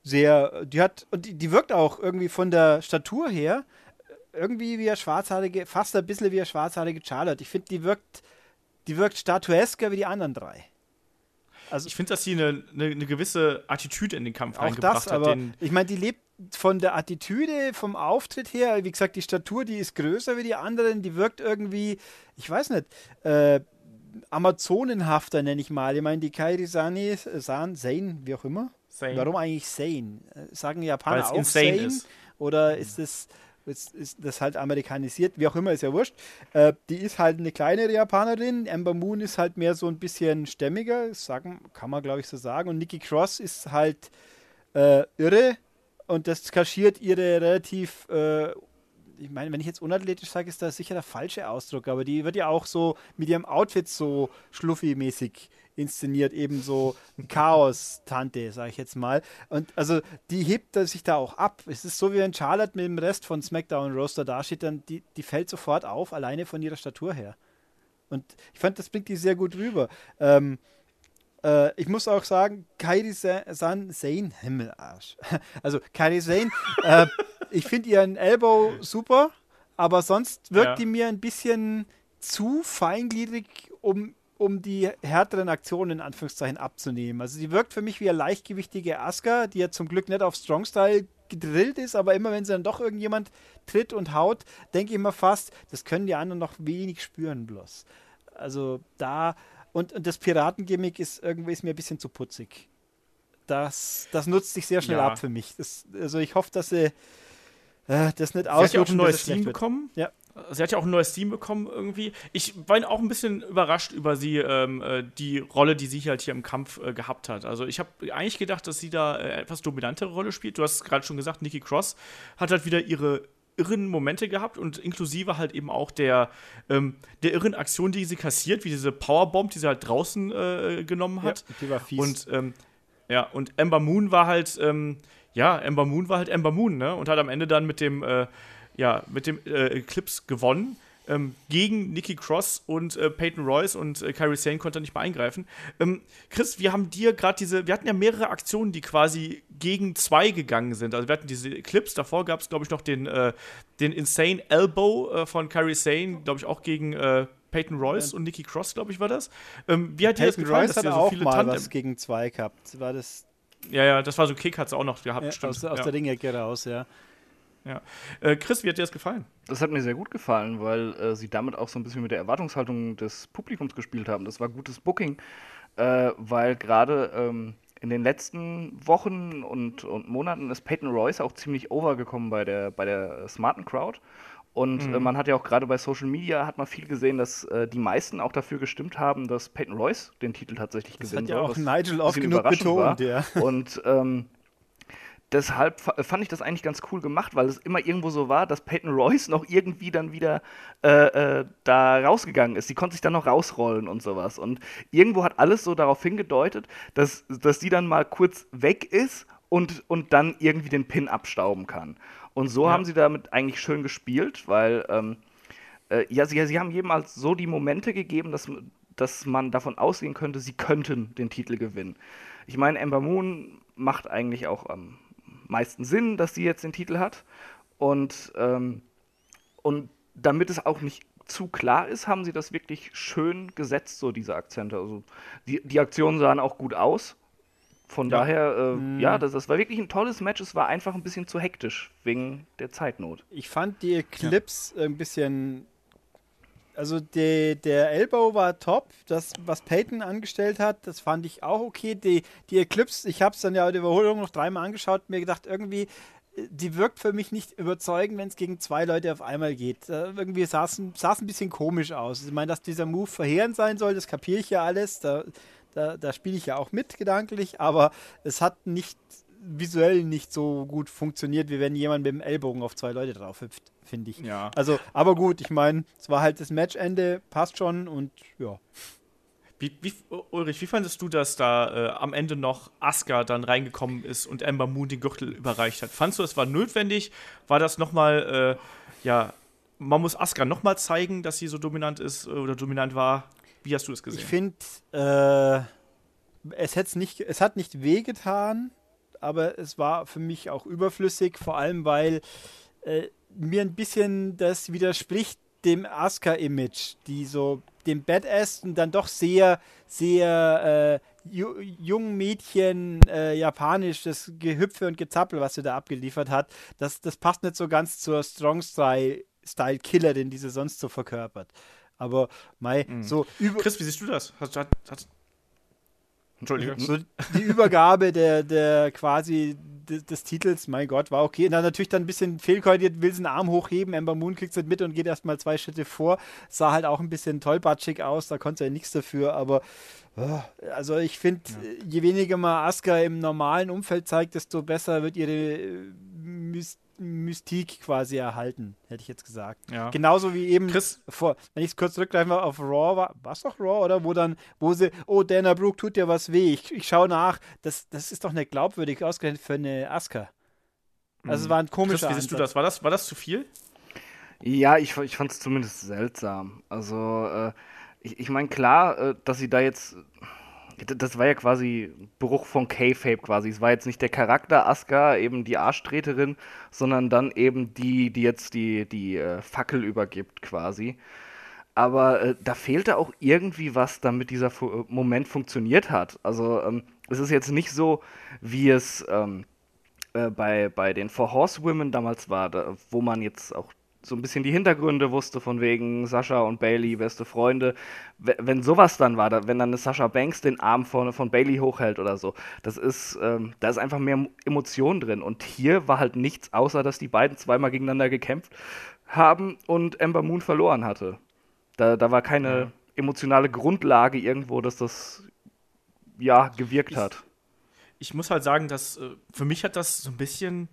sehr, die hat, und die, die wirkt auch irgendwie von der Statur her, irgendwie wie eine schwarzhaarige, fast ein bisschen wie eine schwarzhaarige Charlotte. Ich finde, die wirkt, die wirkt statuesker wie die anderen drei. Also ich finde, dass sie eine, eine, eine, gewisse Attitüde in den Kampf auch eingebracht das, hat. Aber ich meine, die lebt von der Attitüde, vom Auftritt her. Wie gesagt, die Statur, die ist größer wie die anderen. Die wirkt irgendwie, ich weiß nicht, äh, Amazonenhafter nenne ich mal. Ich meine, die Kairi Sani, San, Zane, wie auch immer. Sane. Warum eigentlich Sane? Sagen Japaner auch Sane? Ist. Oder ist es ist, ist das halt amerikanisiert, wie auch immer, ist ja wurscht. Äh, die ist halt eine kleinere Japanerin. Amber Moon ist halt mehr so ein bisschen stämmiger, sagen, kann man glaube ich so sagen. Und Nikki Cross ist halt äh, irre und das kaschiert ihre relativ äh, ich meine, wenn ich jetzt unathletisch sage, ist das sicher der falsche Ausdruck, aber die wird ja auch so mit ihrem Outfit so schluffi-mäßig inszeniert, eben so Chaos-Tante, sage ich jetzt mal. Und also die hebt sich da auch ab. Es ist so, wie wenn Charlotte mit dem Rest von SmackDown Roster dasteht, dann die, die fällt sofort auf, alleine von ihrer Statur her. Und ich fand, das bringt die sehr gut rüber. Ähm, äh, ich muss auch sagen, Kairi San, Zane, Himmelarsch. Also Kairi Zane, äh, ich finde ihren Elbow super, aber sonst wirkt ja. die mir ein bisschen zu feingliedrig, um um die härteren Aktionen in Anführungszeichen abzunehmen. Also sie wirkt für mich wie eine leichtgewichtige Asuka, die ja zum Glück nicht auf Strong-Style gedrillt ist, aber immer wenn sie dann doch irgendjemand tritt und haut, denke ich immer fast, das können die anderen noch wenig spüren bloß. Also da und, und das Piratengimmick ist irgendwie ist mir ein bisschen zu putzig. Das, das nutzt sich sehr schnell ja. ab für mich. Das, also ich hoffe, dass sie äh, das nicht ausnutzt. Sie hat ja auch ein neues Team bekommen. Ja. Sie hat ja auch ein neues Team bekommen irgendwie. Ich war auch ein bisschen überrascht über sie, ähm, äh, die Rolle, die sie halt hier im Kampf äh, gehabt hat. Also ich habe eigentlich gedacht, dass sie da äh, etwas dominantere Rolle spielt. Du hast gerade schon gesagt, Nikki Cross hat halt wieder ihre irren Momente gehabt und inklusive halt eben auch der, ähm, der irren Aktion, die sie kassiert, wie diese Powerbomb, die sie halt draußen äh, genommen hat. Ja, die war fies. Und ähm, ja, und Ember Moon war halt, ähm, ja, Ember Moon war halt Ember Moon, ne? Und hat am Ende dann mit dem äh, ja, mit dem äh, Eclipse gewonnen. Ähm, gegen Nikki Cross und äh, Peyton Royce und äh, Kyrie Sane konnte nicht mehr eingreifen. Ähm, Chris, wir haben dir gerade diese, wir hatten ja mehrere Aktionen, die quasi gegen zwei gegangen sind. Also wir hatten diese Eclipse, davor gab es, glaube ich, noch den, äh, den Insane Elbow äh, von Kyrie Sane, glaube ich, auch gegen äh, Peyton Royce und Nikki Cross, glaube ich, war das. Ähm, wie hat dir das gefallen, Royce dass hat so auch viele mal Tandem was gegen zwei gehabt. War das ja, ja, das war so Kick, hat es auch noch gehabt. Ja, stimmt. Aus, aus ja. der Ringecke raus, ja. Ja. Äh, Chris, wie hat dir das gefallen? Das hat mir sehr gut gefallen, weil äh, sie damit auch so ein bisschen mit der Erwartungshaltung des Publikums gespielt haben. Das war gutes Booking, äh, weil gerade ähm, in den letzten Wochen und, und Monaten ist Peyton Royce auch ziemlich overgekommen bei der, bei der smarten Crowd. Und äh, mhm. man hat ja auch gerade bei Social Media hat man viel gesehen, dass äh, die meisten auch dafür gestimmt haben, dass Peyton Royce den Titel tatsächlich das gewinnt. Das hat ja auch Nigel oft genug betont, ja. Und ähm, deshalb fand ich das eigentlich ganz cool gemacht, weil es immer irgendwo so war, dass Peyton Royce noch irgendwie dann wieder äh, äh, da rausgegangen ist. Sie konnte sich dann noch rausrollen und sowas. Und irgendwo hat alles so darauf hingedeutet, dass, dass die dann mal kurz weg ist und, und dann irgendwie den Pin abstauben kann. Und so ja. haben sie damit eigentlich schön gespielt, weil ähm, äh, ja, sie, sie haben jedem so die Momente gegeben, dass, dass man davon ausgehen könnte, sie könnten den Titel gewinnen. Ich meine, Ember Moon macht eigentlich auch am meisten Sinn, dass sie jetzt den Titel hat. Und, ähm, und damit es auch nicht zu klar ist, haben sie das wirklich schön gesetzt, so diese Akzente. Also die, die Aktionen sahen auch gut aus. Von ja. daher, äh, mhm. ja, das, das, war wirklich ein tolles Match. Es war einfach ein bisschen zu hektisch wegen der Zeitnot. Ich fand die Clips ja. ein bisschen. Also die, der Elbow war top. Das, was Peyton angestellt hat, das fand ich auch okay. Die, die Eclipse, ich habe es dann ja die Überholung noch dreimal angeschaut, mir gedacht, irgendwie, die wirkt für mich nicht überzeugend, wenn es gegen zwei Leute auf einmal geht. Äh, irgendwie sah es ein bisschen komisch aus. Ich meine, dass dieser Move verheerend sein soll, das kapiere ich ja alles. Da, da, da spiele ich ja auch mit gedanklich, aber es hat nicht visuell nicht so gut funktioniert, wie wenn jemand mit dem Ellbogen auf zwei Leute drauf hüpft, finde ich. Ja. Also, aber gut, ich meine, es war halt das Matchende, passt schon und ja. Wie, wie, Ulrich, wie fandest du, dass da äh, am Ende noch Asuka dann reingekommen ist und Ember Moon den Gürtel überreicht hat? Fandest du, es war notwendig? War das nochmal, äh, ja, man muss Asuka nochmal zeigen, dass sie so dominant ist äh, oder dominant war? Wie hast du es gesehen? Ich finde, äh, es, nicht, es hat nicht wehgetan, aber es war für mich auch überflüssig, vor allem weil äh, mir ein bisschen das widerspricht dem Asuka-Image, die so dem Badass und dann doch sehr, sehr äh, ju jungen Mädchen äh, japanisch, das Gehüpfe und Gezappel, was sie da abgeliefert hat, das, das passt nicht so ganz zur Strong-Style-Killer, den diese sonst so verkörpert. Aber Mai, mhm. so über. Chris, wie siehst du das? Hat, hat, hat Entschuldigung. So die Übergabe der, der quasi des, des, Titels, mein Gott, war okay. Dann natürlich dann ein bisschen fehlkoordiniert, will sie einen Arm hochheben, Ember Moon kriegt es mit und geht erstmal zwei Schritte vor. Sah halt auch ein bisschen tollbatschig aus, da konnte er nichts dafür, aber oh, also ich finde, ja. je weniger man Asuka im normalen Umfeld zeigt, desto besser wird ihre äh, Myst Mystik quasi erhalten, hätte ich jetzt gesagt. Ja. Genauso wie eben, Chris, vor, wenn ich es kurz zurückgreifen will, auf Raw war, war es doch Raw, oder? Wo dann, wo sie, oh, Dana Brooke tut dir was weh, ich, ich schaue nach, das, das ist doch nicht glaubwürdig ausgerechnet für eine Asuka. Also es war ein komischer Chris, wie siehst du das? War, das? war das zu viel? Ja, ich, ich fand es zumindest seltsam. Also, äh, ich, ich meine, klar, äh, dass sie da jetzt das war ja quasi Bruch von K-Fape quasi. Es war jetzt nicht der Charakter Asuka, eben die Arschtreterin, sondern dann eben die, die jetzt die, die äh, Fackel übergibt quasi. Aber äh, da fehlte auch irgendwie was, damit dieser Fu Moment funktioniert hat. Also ähm, es ist jetzt nicht so, wie es ähm, äh, bei, bei den Four Horsewomen damals war, da, wo man jetzt auch so ein bisschen die Hintergründe wusste, von wegen Sascha und Bailey, beste Freunde. Wenn sowas dann war, wenn dann eine Sascha Banks den Arm von, von Bailey hochhält oder so, das ist, ähm, da ist einfach mehr Emotion drin. Und hier war halt nichts, außer dass die beiden zweimal gegeneinander gekämpft haben und Ember Moon verloren hatte. Da, da war keine ja. emotionale Grundlage irgendwo, dass das ja gewirkt ich, hat. Ich muss halt sagen, dass äh, für mich hat das so ein bisschen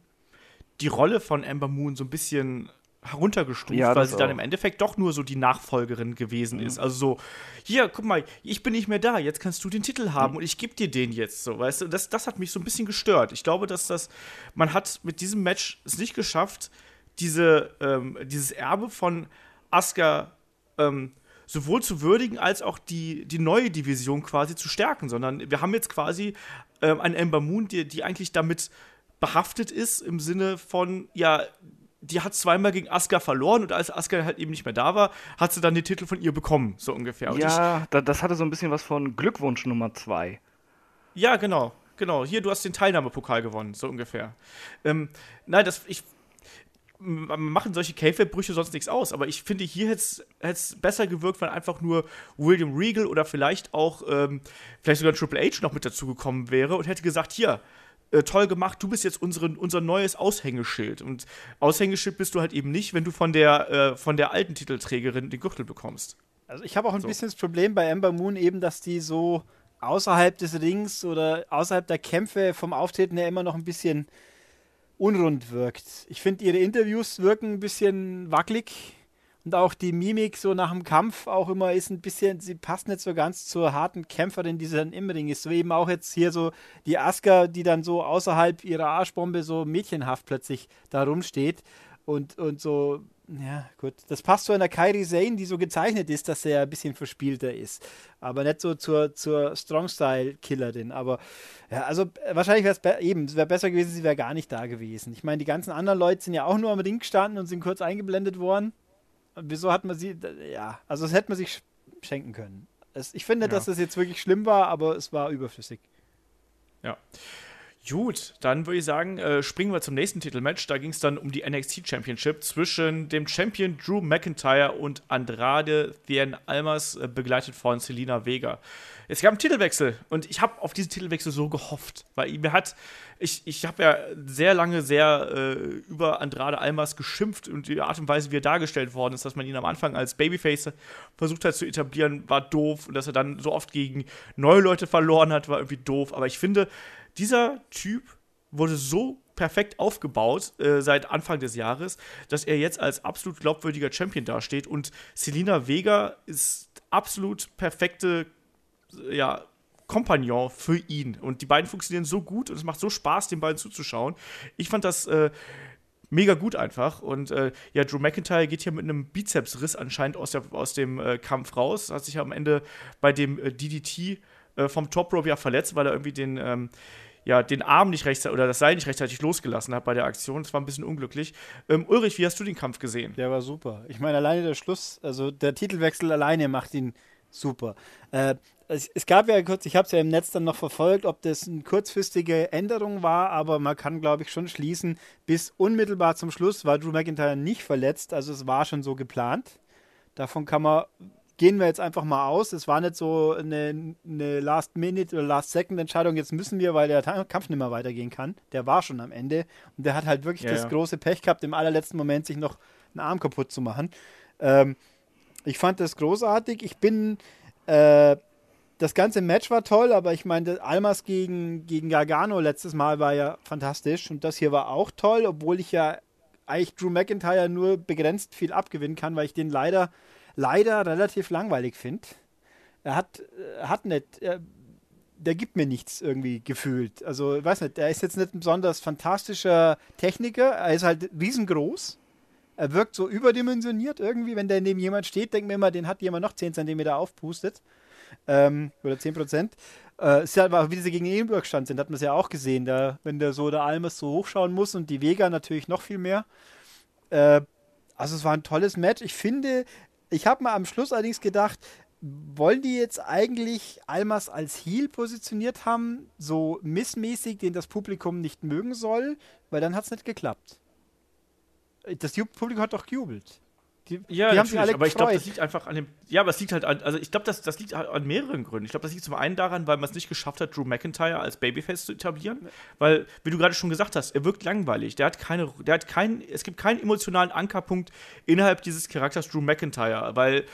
die Rolle von Ember Moon so ein bisschen heruntergestuft, ja, weil sie dann im Endeffekt doch nur so die Nachfolgerin gewesen mhm. ist. Also so, hier, guck mal, ich bin nicht mehr da, jetzt kannst du den Titel haben mhm. und ich gebe dir den jetzt so, weißt du? Das, das hat mich so ein bisschen gestört. Ich glaube, dass das, man hat mit diesem Match es nicht geschafft, diese, ähm, dieses Erbe von Asuka ähm, sowohl zu würdigen als auch die, die neue Division quasi zu stärken, sondern wir haben jetzt quasi ähm, eine Ember Moon, die, die eigentlich damit behaftet ist im Sinne von, ja, die hat zweimal gegen Asuka verloren und als Asuka halt eben nicht mehr da war, hat sie dann den Titel von ihr bekommen, so ungefähr. Und ja, ich, das hatte so ein bisschen was von Glückwunsch Nummer zwei. Ja, genau, genau. Hier, du hast den Teilnahmepokal gewonnen, so ungefähr. Ähm, nein, das, ich, machen solche Käfebrüche sonst nichts aus, aber ich finde, hier hätte es besser gewirkt, wenn einfach nur William Regal oder vielleicht auch, ähm, vielleicht sogar Triple H noch mit dazugekommen wäre und hätte gesagt, hier, äh, toll gemacht, du bist jetzt unsere, unser neues Aushängeschild. Und Aushängeschild bist du halt eben nicht, wenn du von der, äh, von der alten Titelträgerin den Gürtel bekommst. Also ich habe auch ein so. bisschen das Problem bei Ember Moon eben, dass die so außerhalb des Rings oder außerhalb der Kämpfe vom Auftreten her immer noch ein bisschen unrund wirkt. Ich finde, ihre Interviews wirken ein bisschen wackelig Und auch die Mimik so nach dem Kampf auch immer ist ein bisschen, sie passt nicht so ganz zur harten Kämpferin, die sie dann im Ring ist. So eben auch jetzt hier so die Aska, die dann so außerhalb ihrer Arschbombe so mädchenhaft plötzlich da rumsteht und, und so, ja, gut. Das passt zu einer Kairi Sane, die so gezeichnet ist, dass er ein bisschen verspielter ist. Aber nicht so zur, zur Strong-Style-Killerin. Aber ja, also wahrscheinlich wäre es eben, es wäre besser gewesen, sie wäre gar nicht da gewesen. Ich meine, die ganzen anderen Leute sind ja auch nur am Ring gestanden und sind kurz eingeblendet worden. Wieso hat man sie, ja, also das hätte man sich schenken können. Es, ich finde, ja. dass das jetzt wirklich schlimm war, aber es war überflüssig. Ja. Gut, dann würde ich sagen, äh, springen wir zum nächsten Titelmatch. Da ging es dann um die NXT Championship zwischen dem Champion Drew McIntyre und Andrade Thien Almas, äh, begleitet von Selina Vega. Es gab einen Titelwechsel und ich habe auf diesen Titelwechsel so gehofft, weil mir hat, ich, ich habe ja sehr lange sehr äh, über Andrade Almas geschimpft und die Art und Weise, wie er dargestellt worden ist, dass man ihn am Anfang als Babyface versucht hat zu etablieren, war doof und dass er dann so oft gegen neue Leute verloren hat, war irgendwie doof. Aber ich finde, dieser Typ wurde so perfekt aufgebaut äh, seit Anfang des Jahres, dass er jetzt als absolut glaubwürdiger Champion dasteht und Selina Vega ist absolut perfekte ja, Kompagnon für ihn und die beiden funktionieren so gut und es macht so Spaß, den beiden zuzuschauen. Ich fand das äh, mega gut einfach. Und äh, ja, Drew McIntyre geht hier mit einem Bizepsriss anscheinend aus, der, aus dem äh, Kampf raus. Hat sich am Ende bei dem äh, DDT äh, vom Top Rope ja verletzt, weil er irgendwie den, ähm, ja, den Arm nicht rechtzeitig oder das Seil nicht rechtzeitig losgelassen hat bei der Aktion. Das war ein bisschen unglücklich. Ähm, Ulrich, wie hast du den Kampf gesehen? Der war super. Ich meine, alleine der Schluss, also der Titelwechsel alleine macht ihn super. Äh, es, es, gab ja kurz, ich habe es ja im Netz dann noch verfolgt, ob das eine kurzfristige Änderung war, aber man kann, glaube ich, schon schließen, bis unmittelbar zum Schluss war Drew McIntyre nicht verletzt, also es war schon so geplant. Davon kann man gehen wir jetzt einfach mal aus. Es war nicht so eine, eine Last-Minute- oder Last-Second-Entscheidung, jetzt müssen wir, weil der Kampf nicht mehr weitergehen kann. Der war schon am Ende. Und der hat halt wirklich ja, das ja. große Pech gehabt, im allerletzten Moment sich noch einen Arm kaputt zu machen. Ähm, ich fand das großartig. Ich bin. Äh, das ganze Match war toll, aber ich meine, Almas gegen, gegen Gargano letztes Mal war ja fantastisch. Und das hier war auch toll, obwohl ich ja eigentlich Drew McIntyre nur begrenzt viel abgewinnen kann, weil ich den leider leider relativ langweilig finde. Er hat, er hat nicht, er, der gibt mir nichts irgendwie gefühlt. Also, ich weiß nicht, er ist jetzt nicht ein besonders fantastischer Techniker, er ist halt riesengroß. Er wirkt so überdimensioniert irgendwie, wenn der neben jemand steht, denkt mir immer, den hat jemand noch 10 cm aufpustet. Ähm, oder 10 Prozent. Äh, ist ja aber, wie diese gegen den stand sind, hat man es ja auch gesehen, da, wenn der so der Almes so hochschauen muss und die Vega natürlich noch viel mehr. Äh, also es war ein tolles Match. Ich finde, ich habe mal am Schluss allerdings gedacht, wollen die jetzt eigentlich Almas als Heal positioniert haben, so missmäßig, den das Publikum nicht mögen soll? Weil dann hat es nicht geklappt. Das Publikum hat doch gejubelt. Die, ja, die alle aber ich glaube, das liegt einfach an dem. Ja, aber es liegt halt an. Also, ich glaube, das, das liegt an mehreren Gründen. Ich glaube, das liegt zum einen daran, weil man es nicht geschafft hat, Drew McIntyre als Babyface zu etablieren. Weil, wie du gerade schon gesagt hast, er wirkt langweilig. Der hat keine. Der hat keinen. Es gibt keinen emotionalen Ankerpunkt innerhalb dieses Charakters Drew McIntyre. Weil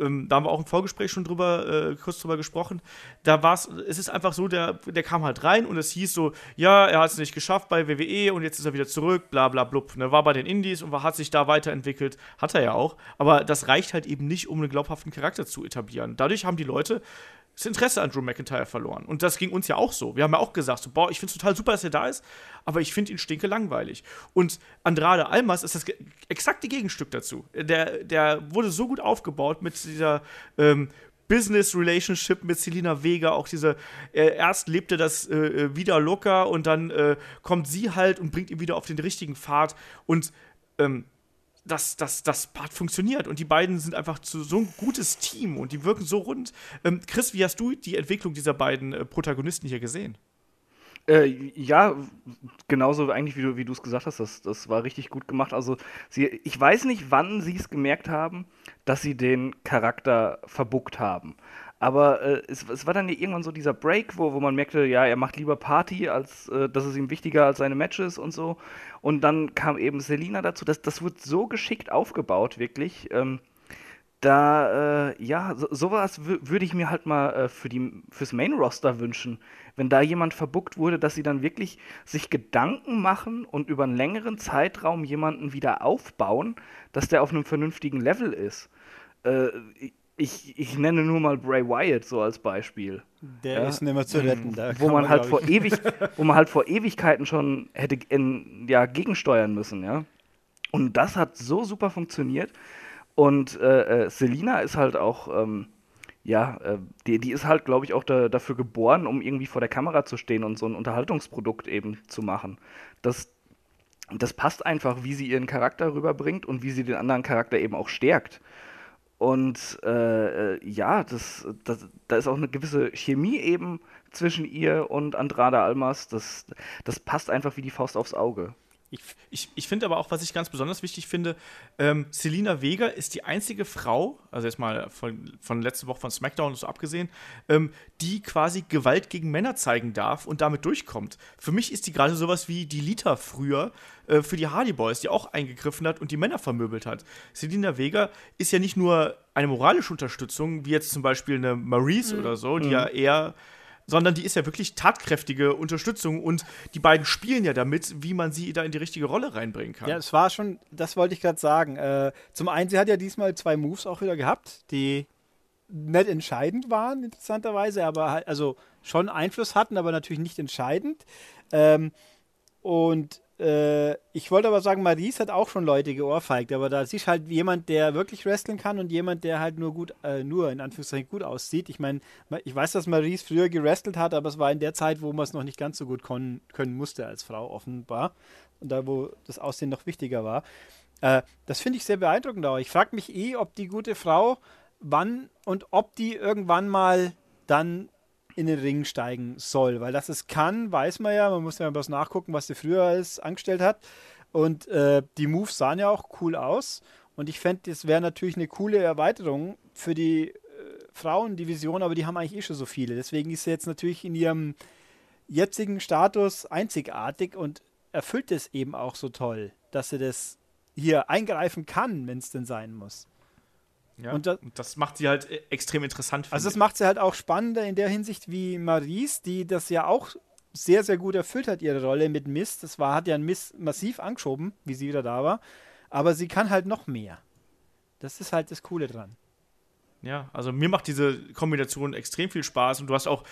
ähm, da haben wir auch im Vorgespräch schon drüber, äh, kurz drüber gesprochen. Da war es, es ist einfach so, der, der kam halt rein und es hieß so, ja, er hat es nicht geschafft bei WWE und jetzt ist er wieder zurück, bla bla blub. Ne, war bei den Indies und war, hat sich da weiterentwickelt, hat er ja auch. Aber das reicht halt eben nicht, um einen glaubhaften Charakter zu etablieren. Dadurch haben die Leute das Interesse an Drew McIntyre verloren. Und das ging uns ja auch so. Wir haben ja auch gesagt, so, boah, ich finde es total super, dass er da ist, aber ich finde ihn stinke langweilig. Und Andrade Almas ist das exakte Gegenstück dazu. Der, der wurde so gut aufgebaut mit dieser ähm, Business Relationship mit Selina Vega, auch diese, äh, erst lebte das äh, äh, wieder locker und dann äh, kommt sie halt und bringt ihn wieder auf den richtigen Pfad und ähm, das, das, das Part funktioniert und die beiden sind einfach zu, so ein gutes Team und die wirken so rund. Ähm, Chris, wie hast du die Entwicklung dieser beiden äh, Protagonisten hier gesehen? Äh, ja, genauso eigentlich, wie du es gesagt hast, das, das war richtig gut gemacht. Also, sie, ich weiß nicht, wann sie es gemerkt haben, dass sie den Charakter verbuckt haben. Aber äh, es, es, war dann irgendwann so dieser Break, wo, wo man merkte, ja, er macht lieber Party, als äh, das ist ihm wichtiger als seine Matches und so. Und dann kam eben Selina dazu. Das, das wird so geschickt aufgebaut, wirklich. Ähm, da, äh, ja, so, sowas würde ich mir halt mal äh, für die, fürs Main-Roster wünschen. Wenn da jemand verbuckt wurde, dass sie dann wirklich sich Gedanken machen und über einen längeren Zeitraum jemanden wieder aufbauen, dass der auf einem vernünftigen Level ist. Äh, ich, ich nenne nur mal Bray Wyatt so als Beispiel. Der ja? ist nicht mehr zu retten. Da wo, man, man halt vor ewig, wo man halt vor Ewigkeiten schon hätte in, ja, gegensteuern müssen, ja. Und das hat so super funktioniert. Und äh, äh, Selina ist halt auch, ähm, ja, äh, die, die ist halt, glaube ich, auch da, dafür geboren, um irgendwie vor der Kamera zu stehen und so ein Unterhaltungsprodukt eben zu machen. Das, das passt einfach, wie sie ihren Charakter rüberbringt und wie sie den anderen Charakter eben auch stärkt. Und äh, äh, ja, das, das, da ist auch eine gewisse Chemie eben zwischen ihr und Andrada Almas. Das, das passt einfach wie die Faust aufs Auge. Ich, ich, ich finde aber auch, was ich ganz besonders wichtig finde, ähm, Selina Vega ist die einzige Frau, also jetzt mal von, von letzter Woche von SmackDown und so abgesehen, ähm, die quasi Gewalt gegen Männer zeigen darf und damit durchkommt. Für mich ist die gerade sowas wie die Lita früher äh, für die Hardy Boys, die auch eingegriffen hat und die Männer vermöbelt hat. Selina Vega ist ja nicht nur eine moralische Unterstützung, wie jetzt zum Beispiel eine Maurice mhm. oder so, die mhm. ja eher sondern die ist ja wirklich tatkräftige Unterstützung und die beiden spielen ja damit, wie man sie da in die richtige Rolle reinbringen kann. Ja, es war schon, das wollte ich gerade sagen. Äh, zum einen, sie hat ja diesmal zwei Moves auch wieder gehabt, die nicht entscheidend waren, interessanterweise, aber halt, also schon Einfluss hatten, aber natürlich nicht entscheidend. Ähm, und äh, ich wollte aber sagen, Maries hat auch schon Leute geohrfeigt, aber da siehst halt jemand, der wirklich wresteln kann und jemand, der halt nur gut, äh, nur in Anführungszeichen gut aussieht. Ich meine, ich weiß, dass Maries früher gerestelt hat, aber es war in der Zeit, wo man es noch nicht ganz so gut können musste als Frau, offenbar. Und da, wo das Aussehen noch wichtiger war. Äh, das finde ich sehr beeindruckend auch. Ich frage mich eh, ob die gute Frau wann und ob die irgendwann mal dann in den Ring steigen soll. Weil das es kann, weiß man ja. Man muss ja was nachgucken, was sie früher alles angestellt hat. Und äh, die Moves sahen ja auch cool aus. Und ich fände, das wäre natürlich eine coole Erweiterung für die äh, Frauendivision, aber die haben eigentlich eh schon so viele. Deswegen ist sie jetzt natürlich in ihrem jetzigen Status einzigartig und erfüllt es eben auch so toll, dass sie das hier eingreifen kann, wenn es denn sein muss. Ja, und, das, und, das, macht sie halt äh, extrem interessant. Also das macht sie halt auch spannender in der Hinsicht wie Maries, die das ja auch sehr, sehr gut erfüllt hat, ihre Rolle mit Mist. Das war, hat ja Mist massiv angeschoben, wie sie wieder da war. Aber sie kann halt noch mehr. Das ist halt das Coole dran. Ja, also mir macht diese Kombination extrem viel Spaß und du hast auch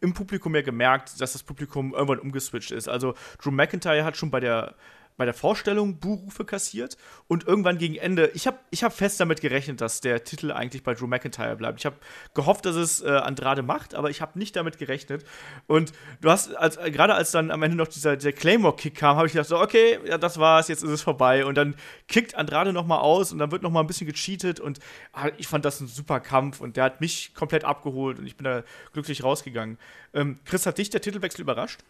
im Publikum ja gemerkt, dass das Publikum irgendwann umgeswitcht ist. Also Drew McIntyre hat schon bei der bei der Vorstellung Buhrufe kassiert und irgendwann gegen Ende, ich habe ich hab fest damit gerechnet, dass der Titel eigentlich bei Drew McIntyre bleibt. Ich habe gehofft, dass es äh, Andrade macht, aber ich habe nicht damit gerechnet. Und du hast, als, äh, gerade als dann am Ende noch dieser, dieser Claymore-Kick kam, habe ich gedacht, so, okay, ja, das war's, jetzt ist es vorbei. Und dann kickt Andrade nochmal aus und dann wird nochmal ein bisschen gecheatet und ah, ich fand das ein super Kampf und der hat mich komplett abgeholt und ich bin da glücklich rausgegangen. Ähm, Chris, hat dich der Titelwechsel überrascht?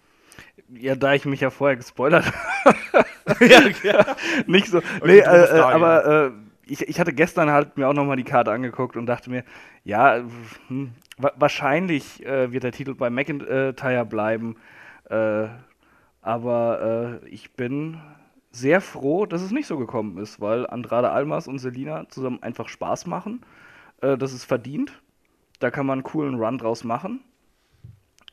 Ja, da ich mich ja vorher gespoilert habe. ja, ja, nicht so. Nee, äh, äh, aber äh, ich, ich hatte gestern halt mir auch nochmal die Karte angeguckt und dachte mir, ja, hm, wa wahrscheinlich äh, wird der Titel bei McIntyre bleiben. Äh, aber äh, ich bin sehr froh, dass es nicht so gekommen ist, weil Andrade Almas und Selina zusammen einfach Spaß machen. das ist verdient. Da kann man einen coolen Run draus machen.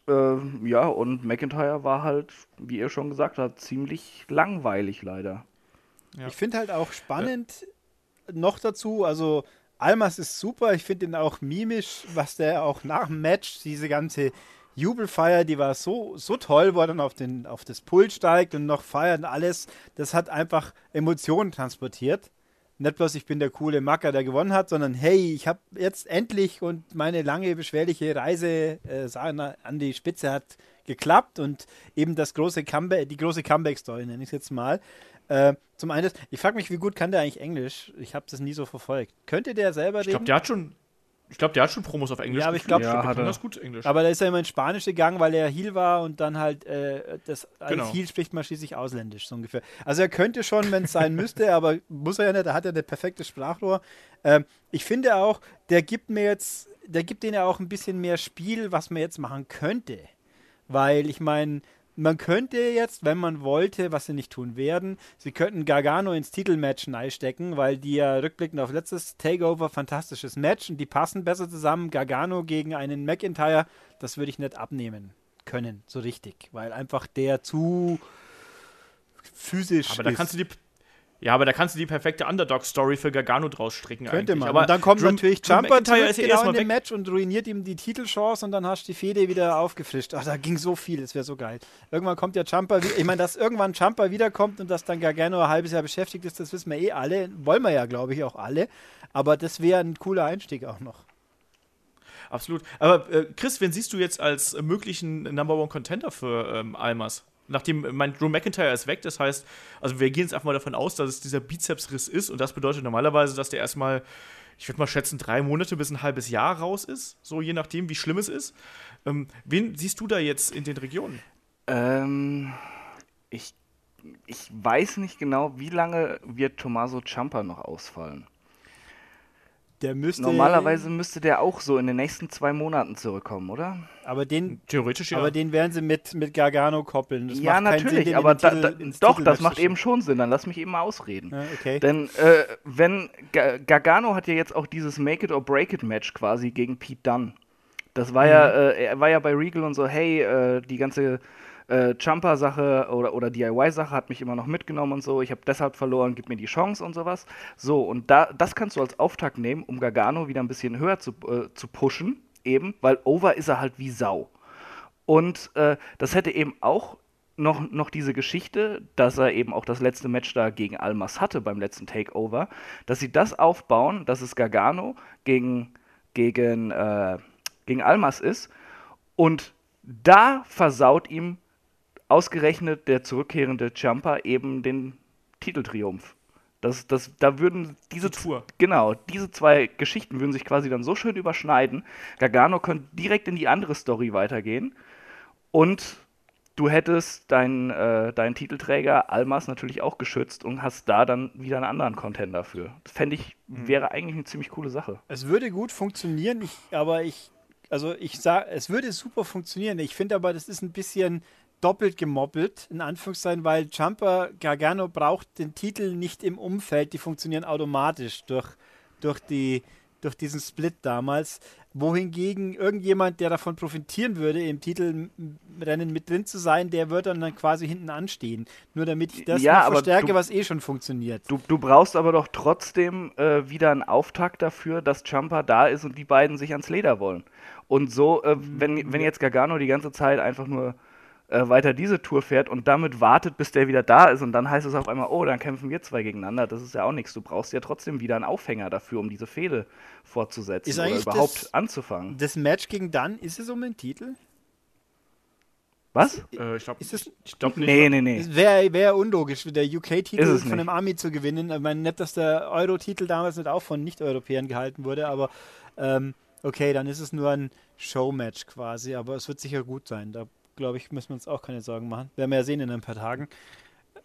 Äh, ja, und McIntyre war halt, wie ihr schon gesagt habt, ziemlich langweilig leider. Ja. Ich finde halt auch spannend ja. noch dazu, also Almas ist super, ich finde ihn auch mimisch, was der auch nach dem Match, diese ganze Jubelfeier, die war so, so toll, wo er dann auf, den, auf das Pult steigt und noch feiert und alles. Das hat einfach Emotionen transportiert nicht bloß ich bin der coole Macker, der gewonnen hat, sondern hey, ich habe jetzt endlich und meine lange beschwerliche Reise äh, an die Spitze hat geklappt und eben das große Comeback, die große Comeback-Story nenne ich es jetzt mal. Äh, zum einen, ich frage mich, wie gut kann der eigentlich Englisch? Ich habe das nie so verfolgt. Könnte der selber Ich glaube, der hat schon ich glaube, der hat schon Promos auf Englisch. Ja, aber ich glaube, ja, der das gut Englisch. Aber da ist er immer in Spanisch gegangen, weil er Heal war und dann halt äh, das als genau. Heal spricht man schließlich ausländisch so ungefähr. Also er könnte schon, wenn es sein müsste, aber muss er ja nicht. Da hat er ein perfektes Sprachrohr. Ähm, ich finde auch, der gibt mir jetzt, der gibt denen ja auch ein bisschen mehr Spiel, was man jetzt machen könnte, weil ich meine man könnte jetzt, wenn man wollte, was sie nicht tun werden, sie könnten Gargano ins Titelmatch stecken, weil die ja rückblickend auf letztes Takeover fantastisches Match und die passen besser zusammen. Gargano gegen einen McIntyre, das würde ich nicht abnehmen können, so richtig, weil einfach der zu physisch Aber da ist. kannst du die. Ja, aber da kannst du die perfekte Underdog-Story für Gargano draus stricken Könnte eigentlich. man. Aber und dann kommt Drew- natürlich Drew Jumper zurück ist genau in dem. Match und ruiniert ihm die Titelchance und dann hast du die Fehde wieder aufgefrischt. Ach, da ging so viel, das wäre so geil. Irgendwann kommt ja Jumper, ich meine, dass irgendwann Jumper wiederkommt und dass dann Gargano ein halbes Jahr beschäftigt ist, das wissen wir eh alle. Wollen wir ja, glaube ich, auch alle. Aber das wäre ein cooler Einstieg auch noch. Absolut. Aber äh, Chris, wen siehst du jetzt als möglichen Number One Contender für ähm, Almas? Nachdem mein Drew McIntyre ist weg, das heißt, also wir gehen jetzt einfach mal davon aus, dass es dieser Bizepsriss ist und das bedeutet normalerweise, dass der erstmal, ich würde mal schätzen, drei Monate bis ein halbes Jahr raus ist, so je nachdem, wie schlimm es ist. Ähm, wen siehst du da jetzt in den Regionen? Ähm, ich, ich weiß nicht genau, wie lange wird Tommaso Ciampa noch ausfallen. Der müsste. Normalerweise müsste der auch so in den nächsten zwei Monaten zurückkommen, oder? Aber den, Theoretisch ja. aber den werden sie mit, mit Gargano koppeln. Das ja, Sinn, natürlich, den aber da, Titel- da, ins doch, das macht eben schon Sinn. Dann lass mich eben mal ausreden. Ja, okay. Denn äh, wenn Ga- Gargano hat ja jetzt auch dieses Make it or break it Match quasi gegen Pete Dunne. Das war ja, äh, er war ja bei Regal und so, hey, äh, die ganze äh, Jumper-Sache oder, oder DIY-Sache hat mich immer noch mitgenommen und so. Ich habe deshalb verloren, gib mir die Chance und sowas. So, und da, das kannst du als Auftakt nehmen, um Gargano wieder ein bisschen höher zu, äh, zu pushen, eben, weil over ist er halt wie Sau. Und äh, das hätte eben auch noch, noch diese Geschichte, dass er eben auch das letzte Match da gegen Almas hatte beim letzten Takeover, dass sie das aufbauen, dass es Gargano gegen, gegen, äh, gegen Almas ist und da versaut ihm ausgerechnet der zurückkehrende Jumper eben den Titeltriumph. Das, das, da würden diese Die Tour. Genau, diese zwei Geschichten würden sich quasi dann so schön überschneiden. Gargano könnte direkt in die andere Story weitergehen und du hättest deinen, äh, deinen Titelträger Almas natürlich auch geschützt und hast da dann wieder einen anderen Contender für. Das fände ich, wäre eigentlich eine ziemlich coole Sache. Es würde gut funktionieren, ich, aber ich, also ich sage, es würde super funktionieren. Ich finde aber, das ist ein bisschen doppelt gemoppelt, in Anführungszeichen, weil Jumper Gargano braucht den Titel nicht im Umfeld, die funktionieren automatisch durch, durch, die, durch diesen Split damals. Wohingegen irgendjemand, der davon profitieren würde, im Titelrennen mit drin zu sein, der wird dann, dann quasi hinten anstehen. Nur damit ich das Ja, verstärke, du- was eh schon funktioniert. Du, du brauchst aber doch trotzdem äh, wieder einen Auftakt dafür, dass Jumper da ist und die beiden sich ans Leder wollen. Und so, äh, wenn, wenn jetzt Gargano die ganze Zeit einfach nur äh, weiter diese Tour fährt und damit wartet, bis der wieder da ist und dann heißt es auf einmal, oh, dann kämpfen wir zwei gegeneinander, das ist ja auch nichts. Du brauchst ja trotzdem wieder einen Aufhänger dafür, um diese Fehde fortzusetzen Ist oder überhaupt das- anzufangen. Das Match gegen Dann, ist es um den Titel? Was? Äh, ich glaube glaub nicht. Nee, nee, nee. Es wäre wär unlogisch, der UK-Titel von nicht. einem Army zu gewinnen. Ich meine nicht, dass der Euro-Titel damals nicht auch von Nicht-Europäern gehalten wurde, aber ähm, okay, dann ist es nur ein Showmatch quasi, aber es wird sicher gut sein. Da glaube ich, müssen wir uns auch keine Sorgen machen. Werden wir ja sehen in ein paar Tagen.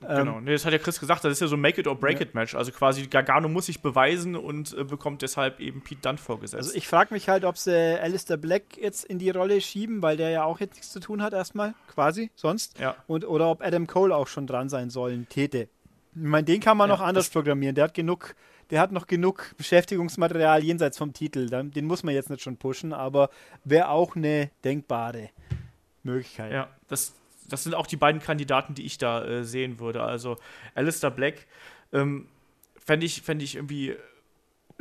Ähm, Genau, nee, das hat ja Chris gesagt, das ist ja so ein Make it or break Ja. it Match. Also quasi Gargano muss sich beweisen und äh, bekommt deshalb eben Pete Dunne vorgesetzt. Also ich frage mich halt, ob sie Alistair Black jetzt in die Rolle schieben, weil der ja auch jetzt nichts zu tun hat erstmal, quasi, sonst. Ja. Und, oder ob Adam Cole auch schon dran sein sollen, täte. Ich meine, den kann man Ja, noch anders programmieren. Der hat genug, der hat noch genug Beschäftigungsmaterial jenseits vom Titel. Den muss man jetzt nicht schon pushen, aber wäre auch eine denkbare Möglichkeit. Ja, das, das sind auch die beiden Kandidaten, die ich da äh, sehen würde. Also Alistair Black ähm, fände ich, fänd ich irgendwie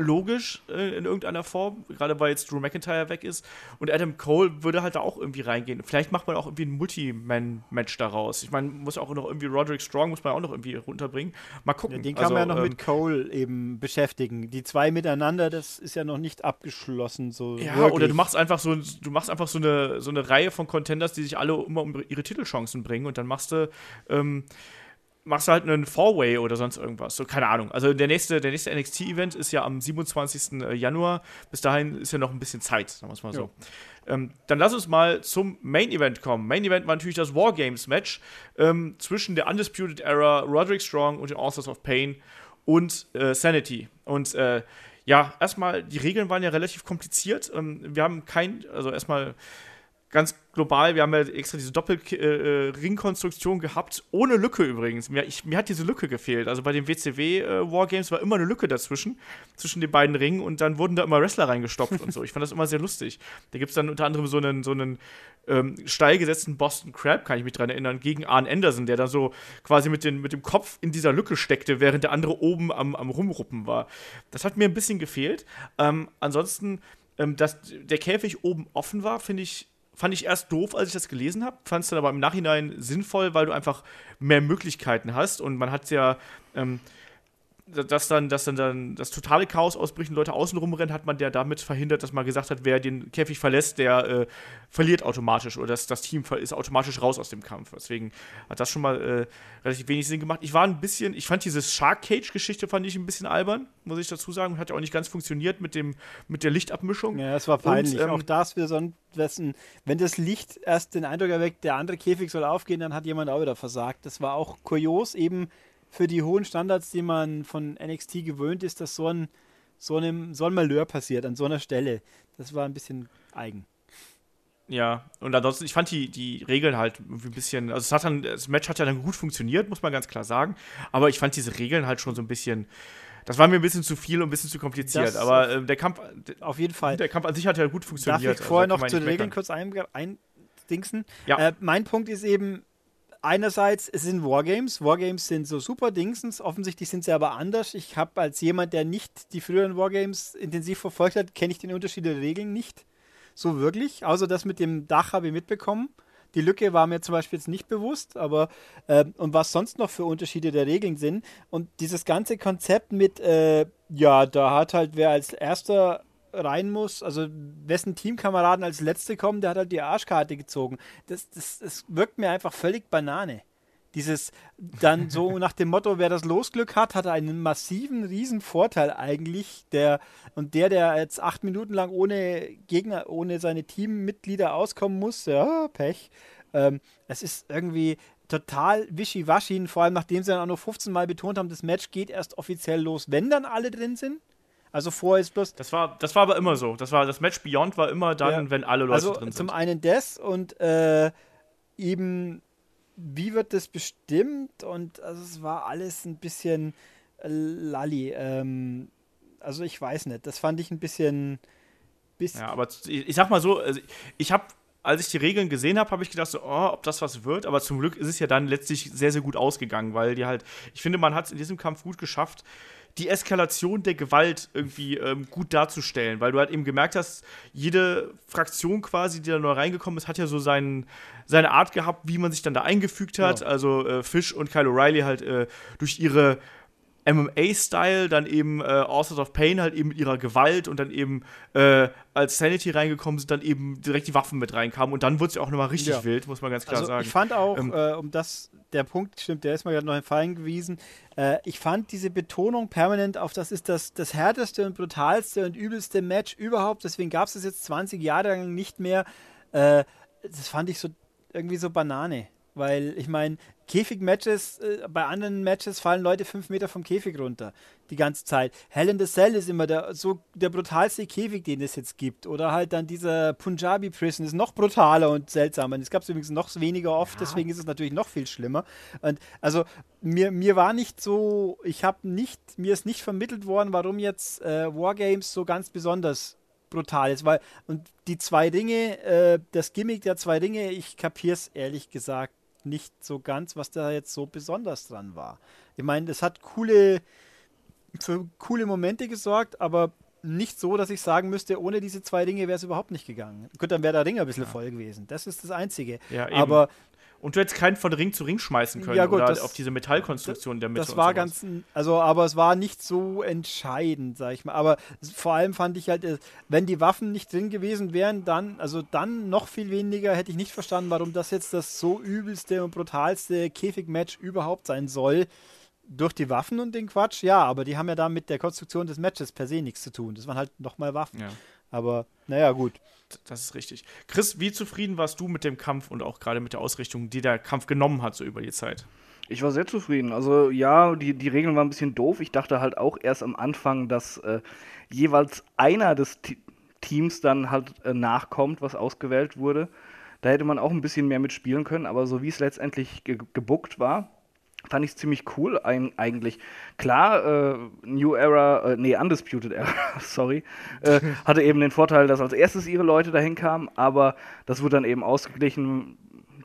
logisch äh, in irgendeiner Form, gerade weil jetzt Drew McIntyre weg ist. Und Adam Cole würde halt da auch irgendwie reingehen. Vielleicht macht man auch irgendwie ein Multi-Man-Match daraus. Ich meine, muss auch noch irgendwie Roderick Strong, muss man auch noch irgendwie runterbringen. Mal gucken. Ja, den kann also, man ja noch ähm, mit Cole eben beschäftigen. Die zwei miteinander, das ist ja noch nicht abgeschlossen. So Ja, wirklich. oder du machst einfach so, du machst einfach so eine, so eine Reihe von Contenders, die sich alle immer um ihre Titelchancen bringen und dann machst du, ähm, machst du halt einen Four-Way oder sonst irgendwas. So, keine Ahnung. Also der nächste, der nächste NXT-Event ist ja am 27. Januar. Bis dahin ist ja noch ein bisschen Zeit, sagen wir es mal so. Ähm, dann lass uns mal zum Main-Event kommen. Main-Event war natürlich das Wargames-Match ähm, zwischen der Undisputed Era, Roderick Strong und den Authors of Pain und äh, Sanity. Und äh, ja, erstmal, die Regeln waren ja relativ kompliziert. Ähm, wir haben kein, also erstmal ganz global, wir haben ja extra diese Doppel-Ringkonstruktion äh, gehabt, ohne Lücke übrigens. Mir, ich, mir, hat diese Lücke gefehlt. Also bei den WCW-Wargames äh, war immer eine Lücke dazwischen, zwischen den beiden Ringen und dann wurden da immer Wrestler reingestopft und so. Ich fand das immer sehr lustig. Da gibt es dann unter anderem so einen, so einen ähm, steil gesetzten Boston Crab, kann ich mich dran erinnern, gegen Arn Anderson, der da so quasi mit, den, mit dem Kopf in dieser Lücke steckte, während der andere oben am, am Rumruppen war. Das hat mir ein bisschen gefehlt. Ähm, ansonsten, ähm, dass der Käfig oben offen war, finde ich fand ich erst doof, als ich das gelesen habe, fand es dann aber im Nachhinein sinnvoll, weil du einfach mehr Möglichkeiten hast und man hat ja ähm, dass dann, dass dann, dann das totale Chaos ausbricht und Leute außen rumrennen, hat man ja damit verhindert, dass man gesagt hat, wer den Käfig verlässt, der äh, verliert automatisch oder das, das Team ist automatisch raus aus dem Kampf. Deswegen hat das schon mal äh, relativ wenig Sinn gemacht. Ich war ein bisschen, ich fand diese Shark Cage-Geschichte fand ich ein bisschen albern, muss ich dazu sagen. Hat ja auch nicht ganz funktioniert mit, dem, mit der Lichtabmischung. Ja, es war peinlich. Und, ähm, auch das wir so ein, wenn das Licht erst den Eindruck erweckt, der andere Käfig soll aufgehen, dann hat jemand auch wieder versagt. Das war auch kurios, eben für die hohen Standards, die man von NXT gewöhnt ist, dass so ein, so einem, so ein Malheur passiert an so einer Stelle. Das war ein bisschen eigen. Ja, und ansonsten, ich fand die, die Regeln halt irgendwie ein bisschen, also es hat dann, das Match hat ja dann gut funktioniert, muss man ganz klar sagen, aber ich fand diese Regeln halt schon so ein bisschen, das war mir ein bisschen zu viel und ein bisschen zu kompliziert, das aber äh, der Kampf, auf jeden Fall. Der Kampf an sich hat ja gut funktioniert. Darf ich vorher also, noch zu den Regeln kurz eindingsen? Ja. Äh, mein Punkt ist eben, einerseits, es sind Wargames. Wargames sind so super Dingsens. Offensichtlich sind sie aber anders. Ich habe als jemand, der nicht die früheren Wargames intensiv verfolgt hat, kenne ich den Unterschied der Regeln nicht so wirklich. Außer das mit dem Dach habe ich mitbekommen. Die Lücke war mir zum Beispiel jetzt nicht bewusst, aber äh, und was sonst noch für Unterschiede der Regeln sind. Und dieses ganze Konzept mit, äh, ja, da hat halt wer als erster rein muss, also wessen Teamkameraden als Letzte kommen, der hat halt die Arschkarte gezogen. Das, das, das wirkt mir einfach völlig Banane. Dieses dann so nach dem Motto, wer das Losglück hat, hat einen massiven, riesen Vorteil eigentlich. Der, und der, der jetzt acht Minuten lang ohne Gegner, ohne seine Teammitglieder auskommen muss, ja, Pech. Ähm, es ist irgendwie total wischiwaschi, vor allem nachdem sie dann auch noch 15 Mal betont haben, das Match geht erst offiziell los, wenn dann alle drin sind. Also vorher ist bloß. Das war, das war aber immer so. Das war das Match Beyond war immer dann, ja. wenn alle Leute also drin sind. Zum einen das und äh, eben wie wird das bestimmt und also es war alles ein bisschen äh, lalli. Ähm, also ich weiß nicht. Das fand ich ein bisschen. bisschen ja, aber ich, ich sag mal so, also ich habe als ich die Regeln gesehen habe, habe ich gedacht, so, oh, ob das was wird. Aber zum Glück ist es ja dann letztlich sehr, sehr gut ausgegangen, weil die halt, ich finde, man hat es in diesem Kampf gut geschafft, die Eskalation der Gewalt irgendwie ähm, gut darzustellen, weil du halt eben gemerkt hast, jede Fraktion quasi, die da neu reingekommen ist, hat ja so seinen, seine Art gehabt, wie man sich dann da eingefügt hat. Ja. Also äh, Fish und Kyle O'Reilly halt äh, durch ihre MMA-Style, dann eben äh, Authors of Pain halt eben mit ihrer Gewalt und dann eben äh, als Sanity reingekommen sind, dann eben direkt die Waffen mit reinkamen und dann wurde es ja auch nochmal richtig ja. wild, muss man ganz klar also sagen. Ich fand auch, ähm, äh, um das, der Punkt stimmt, der ist mir gerade noch in Fallen gewesen, äh, ich fand diese Betonung permanent auf, das ist das, das härteste und brutalste und übelste Match überhaupt, deswegen gab es das jetzt 20 Jahre lang nicht mehr, äh, das fand ich so irgendwie so Banane. Weil ich meine, Käfig-Matches, äh, bei anderen Matches fallen Leute fünf Meter vom Käfig runter. Die ganze Zeit. Hell in the Cell ist immer der, so der brutalste Käfig, den es jetzt gibt. Oder halt dann dieser Punjabi Prison ist noch brutaler und seltsamer. Es gab es übrigens noch weniger oft, ja. deswegen ist es natürlich noch viel schlimmer. Und also mir, mir war nicht so, ich habe nicht, mir ist nicht vermittelt worden, warum jetzt äh, Wargames so ganz besonders brutal ist, weil und die zwei Ringe, äh, das Gimmick der zwei Ringe, ich kapiere es ehrlich gesagt nicht so ganz, was da jetzt so besonders dran war. Ich meine, es hat coole, für coole Momente gesorgt, aber nicht so, dass ich sagen müsste, ohne diese zwei Dinge wäre es überhaupt nicht gegangen. Gut, dann wäre der Ring ein bisschen ja. voll gewesen. Das ist das Einzige. Ja, aber und du hättest keinen von Ring zu Ring schmeißen können ja, gut, oder das, auf diese Metallkonstruktion der Mitte. Das war ganz, also, aber es war nicht so entscheidend, sag ich mal. Aber vor allem fand ich halt, äh, wenn die Waffen nicht drin gewesen wären, dann, also dann noch viel weniger hätte ich nicht verstanden, warum das jetzt das so übelste und brutalste Käfigmatch überhaupt sein soll. Durch die Waffen und den Quatsch, ja, aber die haben ja da mit der Konstruktion des Matches per se nichts zu tun. Das waren halt nochmal Waffen. Ja. Aber naja, gut. Das ist richtig. Chris, wie zufrieden warst du mit dem Kampf und auch gerade mit der Ausrichtung, die der Kampf genommen hat, so über die Zeit? Ich war sehr zufrieden. Also ja, die, die Regeln waren ein bisschen doof. Ich dachte halt auch erst am Anfang, dass äh, jeweils einer des T Teams dann halt äh, nachkommt, was ausgewählt wurde. Da hätte man auch ein bisschen mehr mitspielen können, aber so wie es letztendlich ge gebuckt war, fand ich ziemlich cool ein, eigentlich. Klar, äh, New Era, äh, nee, Undisputed Era, sorry, äh, hatte eben den Vorteil, dass als erstes ihre Leute dahin kamen, aber das wurde dann eben ausgeglichen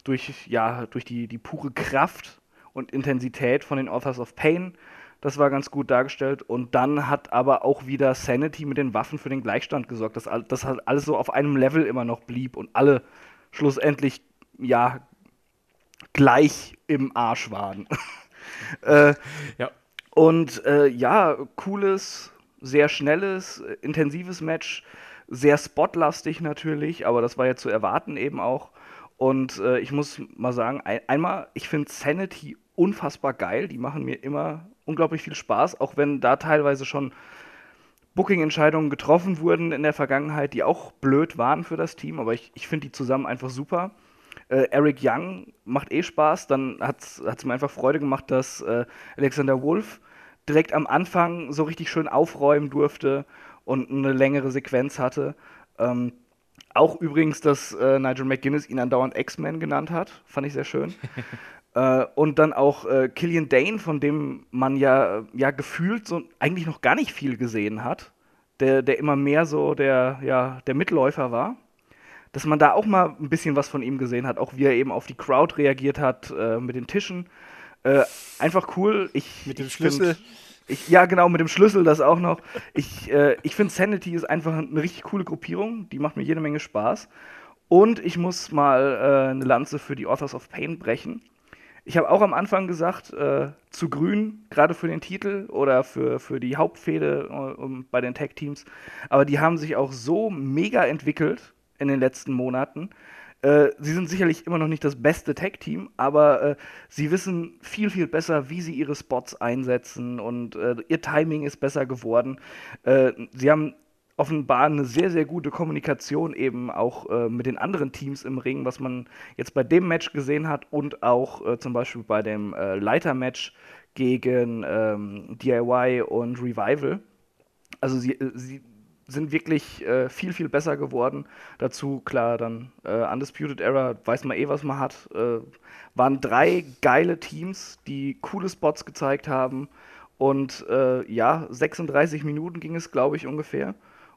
durch, ja, durch die, die pure Kraft und Intensität von den Authors of Pain. Das war ganz gut dargestellt. Und dann hat aber auch wieder Sanity mit den Waffen für den Gleichstand gesorgt, dass das halt alles so auf einem Level immer noch blieb und alle schlussendlich, ja, gleich im Arsch waren. äh, ja. Und äh, ja, cooles, sehr schnelles, intensives Match, sehr spotlastig natürlich, aber das war ja zu erwarten eben auch. Und äh, ich muss mal sagen, ein, einmal, ich finde Sanity unfassbar geil. Die machen mir immer unglaublich viel Spaß, auch wenn da teilweise schon Booking-Entscheidungen getroffen wurden in der Vergangenheit, die auch blöd waren für das Team, aber ich, ich finde die zusammen einfach super. Äh, Eric Young macht eh Spaß. Dann hat es mir einfach Freude gemacht, dass äh, Alexander Wolf direkt am Anfang so richtig schön aufräumen durfte und eine längere Sequenz hatte. Ähm, auch übrigens, dass äh, Nigel McGuinness ihn andauernd X-Men genannt hat. Fand ich sehr schön. äh, und dann auch äh, Killian Dane, von dem man ja, ja gefühlt so eigentlich noch gar nicht viel gesehen hat. Der, der immer mehr so der, ja, der Mitläufer war dass man da auch mal ein bisschen was von ihm gesehen hat, auch wie er eben auf die Crowd reagiert hat äh, mit den Tischen. Äh, einfach cool. Ich, mit dem Schlüssel. ich, ja, genau, mit dem Schlüssel das auch noch. Ich, äh, ich finde, Sanity ist einfach eine richtig coole Gruppierung. Die macht mir jede Menge Spaß. Und ich muss mal äh, eine Lanze für die Authors of Pain brechen. Ich habe auch am Anfang gesagt, äh, zu grün, gerade für den Titel oder für, für die Hauptfehde äh, um, bei den Tag-Teams. Aber die haben sich auch so mega entwickelt in den letzten Monaten. Äh, sie sind sicherlich immer noch nicht das beste Tag-Team, aber äh, sie wissen viel, viel besser, wie sie ihre Spots einsetzen und äh, ihr Timing ist besser geworden. Äh, sie haben offenbar eine sehr, sehr gute Kommunikation eben auch äh, mit den anderen Teams im Ring, was man jetzt bei dem Match gesehen hat und auch äh, zum Beispiel bei dem Leiter-Match gegen ähm, DIY und Revival. Also sie, sie sind wirklich äh, viel, viel besser geworden. Dazu, klar, dann äh, Undisputed Era, weiß man eh, was man hat. Äh, waren drei geile Teams, die coole Spots gezeigt haben. Und äh, ja, 36 Minuten ging es, glaube ich, ungefähr.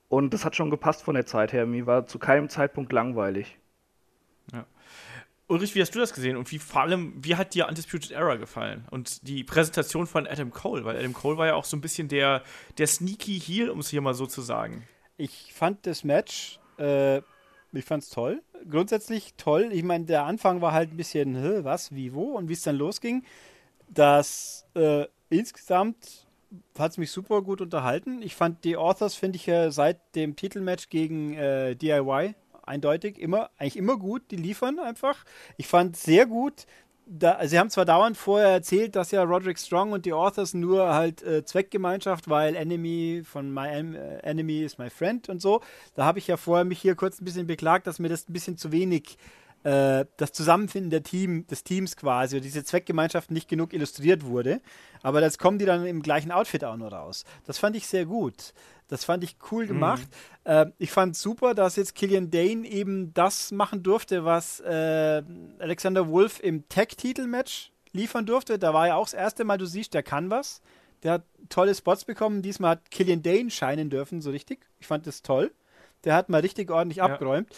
Und das hat schon gepasst von der Zeit her. Mir war zu keinem Zeitpunkt langweilig. Ulrich, wie hast du das gesehen und wie vor allem, wie hat dir Undisputed Era gefallen und die Präsentation von Adam Cole? Weil Adam Cole war ja auch so ein bisschen der, der sneaky Heel, um es hier mal so zu sagen. Ich fand das Match, äh, ich fand's toll. Grundsätzlich toll. Ich meine, der Anfang war halt ein bisschen, was, wie, wo und wie es dann losging. Das äh, insgesamt hat es mich super gut unterhalten. Ich fand die Authors, finde ich seit dem Titelmatch gegen äh, DIY eindeutig, immer, eigentlich immer gut, die liefern einfach. Ich fand sehr gut, da, sie haben zwar dauernd vorher erzählt, dass ja Roderick Strong und die Authors nur halt äh, Zweckgemeinschaft, weil Enemy von My äh, Enemy is my friend und so. Da habe ich ja vorher mich hier kurz ein bisschen beklagt, dass mir das ein bisschen zu wenig äh, das Zusammenfinden der Team, des Teams quasi und diese Zweckgemeinschaft nicht genug illustriert wurde. Aber das kommen die dann im gleichen Outfit auch nur raus. Das fand ich sehr gut. Das fand ich cool mhm. gemacht. Mhm. Äh, ich fand super, dass jetzt Killian Dane eben das machen durfte, was äh, Alexander Wolf im Tag-Titel-Match liefern durfte. Da war ja auch das erste Mal, du siehst, der kann was. Der hat tolle Spots bekommen. Diesmal hat Killian Dane scheinen dürfen, so richtig. Ich fand das toll. Der hat mal richtig ordentlich ja. abgeräumt.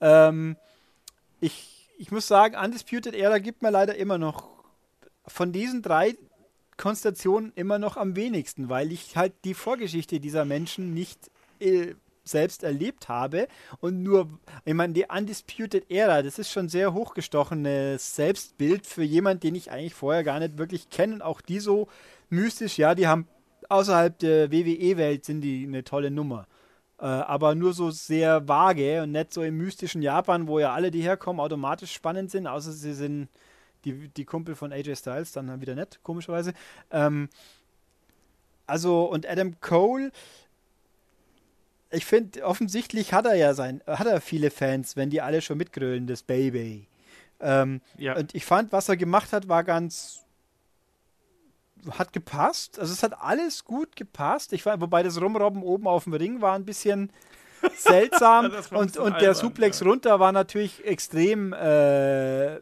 Ähm, ich, ich muss sagen, Undisputed Era gibt mir leider immer noch von diesen drei Konstellationen immer noch am wenigsten, weil ich halt die Vorgeschichte dieser Menschen nicht äh, selbst erlebt habe und nur, ich meine, die Undisputed Era, das ist schon sehr hochgestochenes Selbstbild für jemanden, den ich eigentlich vorher gar nicht wirklich kenne und auch die so mystisch, ja, die haben außerhalb der WWE-Welt sind die eine tolle Nummer. Äh, aber nur so sehr vage und nicht so im mystischen Japan, wo ja alle, die herkommen, automatisch spannend sind, außer sie sind die, die Kumpel von AJ Styles, dann wieder nett, komischerweise. Ähm, also, und Adam Cole, ich finde, offensichtlich hat er ja sein, hat er viele Fans, wenn die alle schon mitgrölen, das Baby. Ähm, ja. Und ich fand, was er gemacht hat, war ganz hat gepasst. Also es hat alles gut gepasst. Ich war, wobei das Rumrobben oben auf dem Ring war ein bisschen seltsam. Und und der albern, Suplex ja. runter war natürlich extrem äh,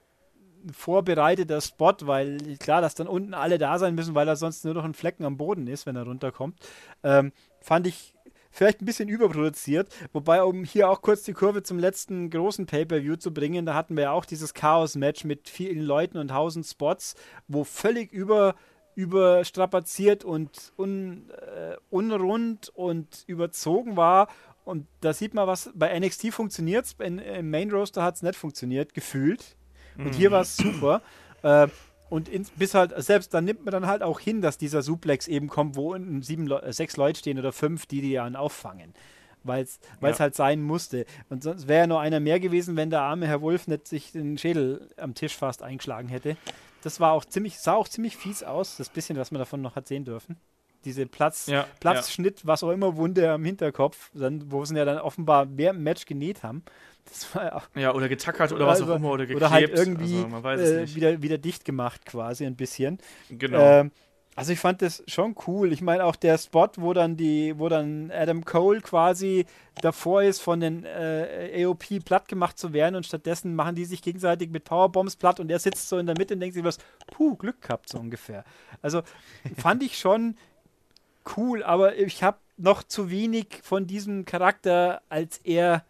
vorbereiteter Spot, weil klar, dass dann unten alle da sein müssen, weil er sonst nur noch ein Flecken am Boden ist, wenn er runterkommt. Ähm, fand ich vielleicht ein bisschen überproduziert. Wobei, um hier auch kurz die Kurve zum letzten großen Pay-Per-View zu bringen, da hatten wir ja auch dieses Chaos-Match mit vielen Leuten und tausend Spots, wo völlig über überstrapaziert und un, äh, unrund und überzogen war. Und da sieht man, was bei NXT funktioniert. Im Main Roster hat es nicht funktioniert, gefühlt. Und hier war es super. Äh, und ins, bis halt, selbst dann nimmt man dann halt auch hin, dass dieser Suplex eben kommt, wo unten sieben, Le äh, sechs Leute stehen oder fünf, die die ja auffangen. Weil es Ja. halt sein musste. Und sonst wäre ja nur einer mehr gewesen, wenn der arme Herr Wolf nicht sich den Schädel am Tisch fast eingeschlagen hätte. Das war auch ziemlich, sah auch ziemlich fies aus, das bisschen, was man davon noch hat sehen dürfen. Diese Platz, Ja, Platzschnitt, was auch immer, Wunde am Hinterkopf, dann, wo sie ja dann offenbar während dem Match genäht haben. Das war ja auch Ja, oder getackert oder was auch immer oder geklebt. oder halt irgendwie also, äh, wieder, wieder dicht gemacht quasi ein bisschen. Genau. Ähm, also ich fand das schon cool. Ich meine auch der Spot, wo dann die, wo dann Adam Cole quasi davor ist, von den äh, AOP platt gemacht zu werden und stattdessen machen die sich gegenseitig mit Powerbombs platt und er sitzt so in der Mitte und denkt sich was, puh, Glück gehabt so ungefähr. Also fand ich schon cool, aber ich habe noch zu wenig von diesem Charakter, als er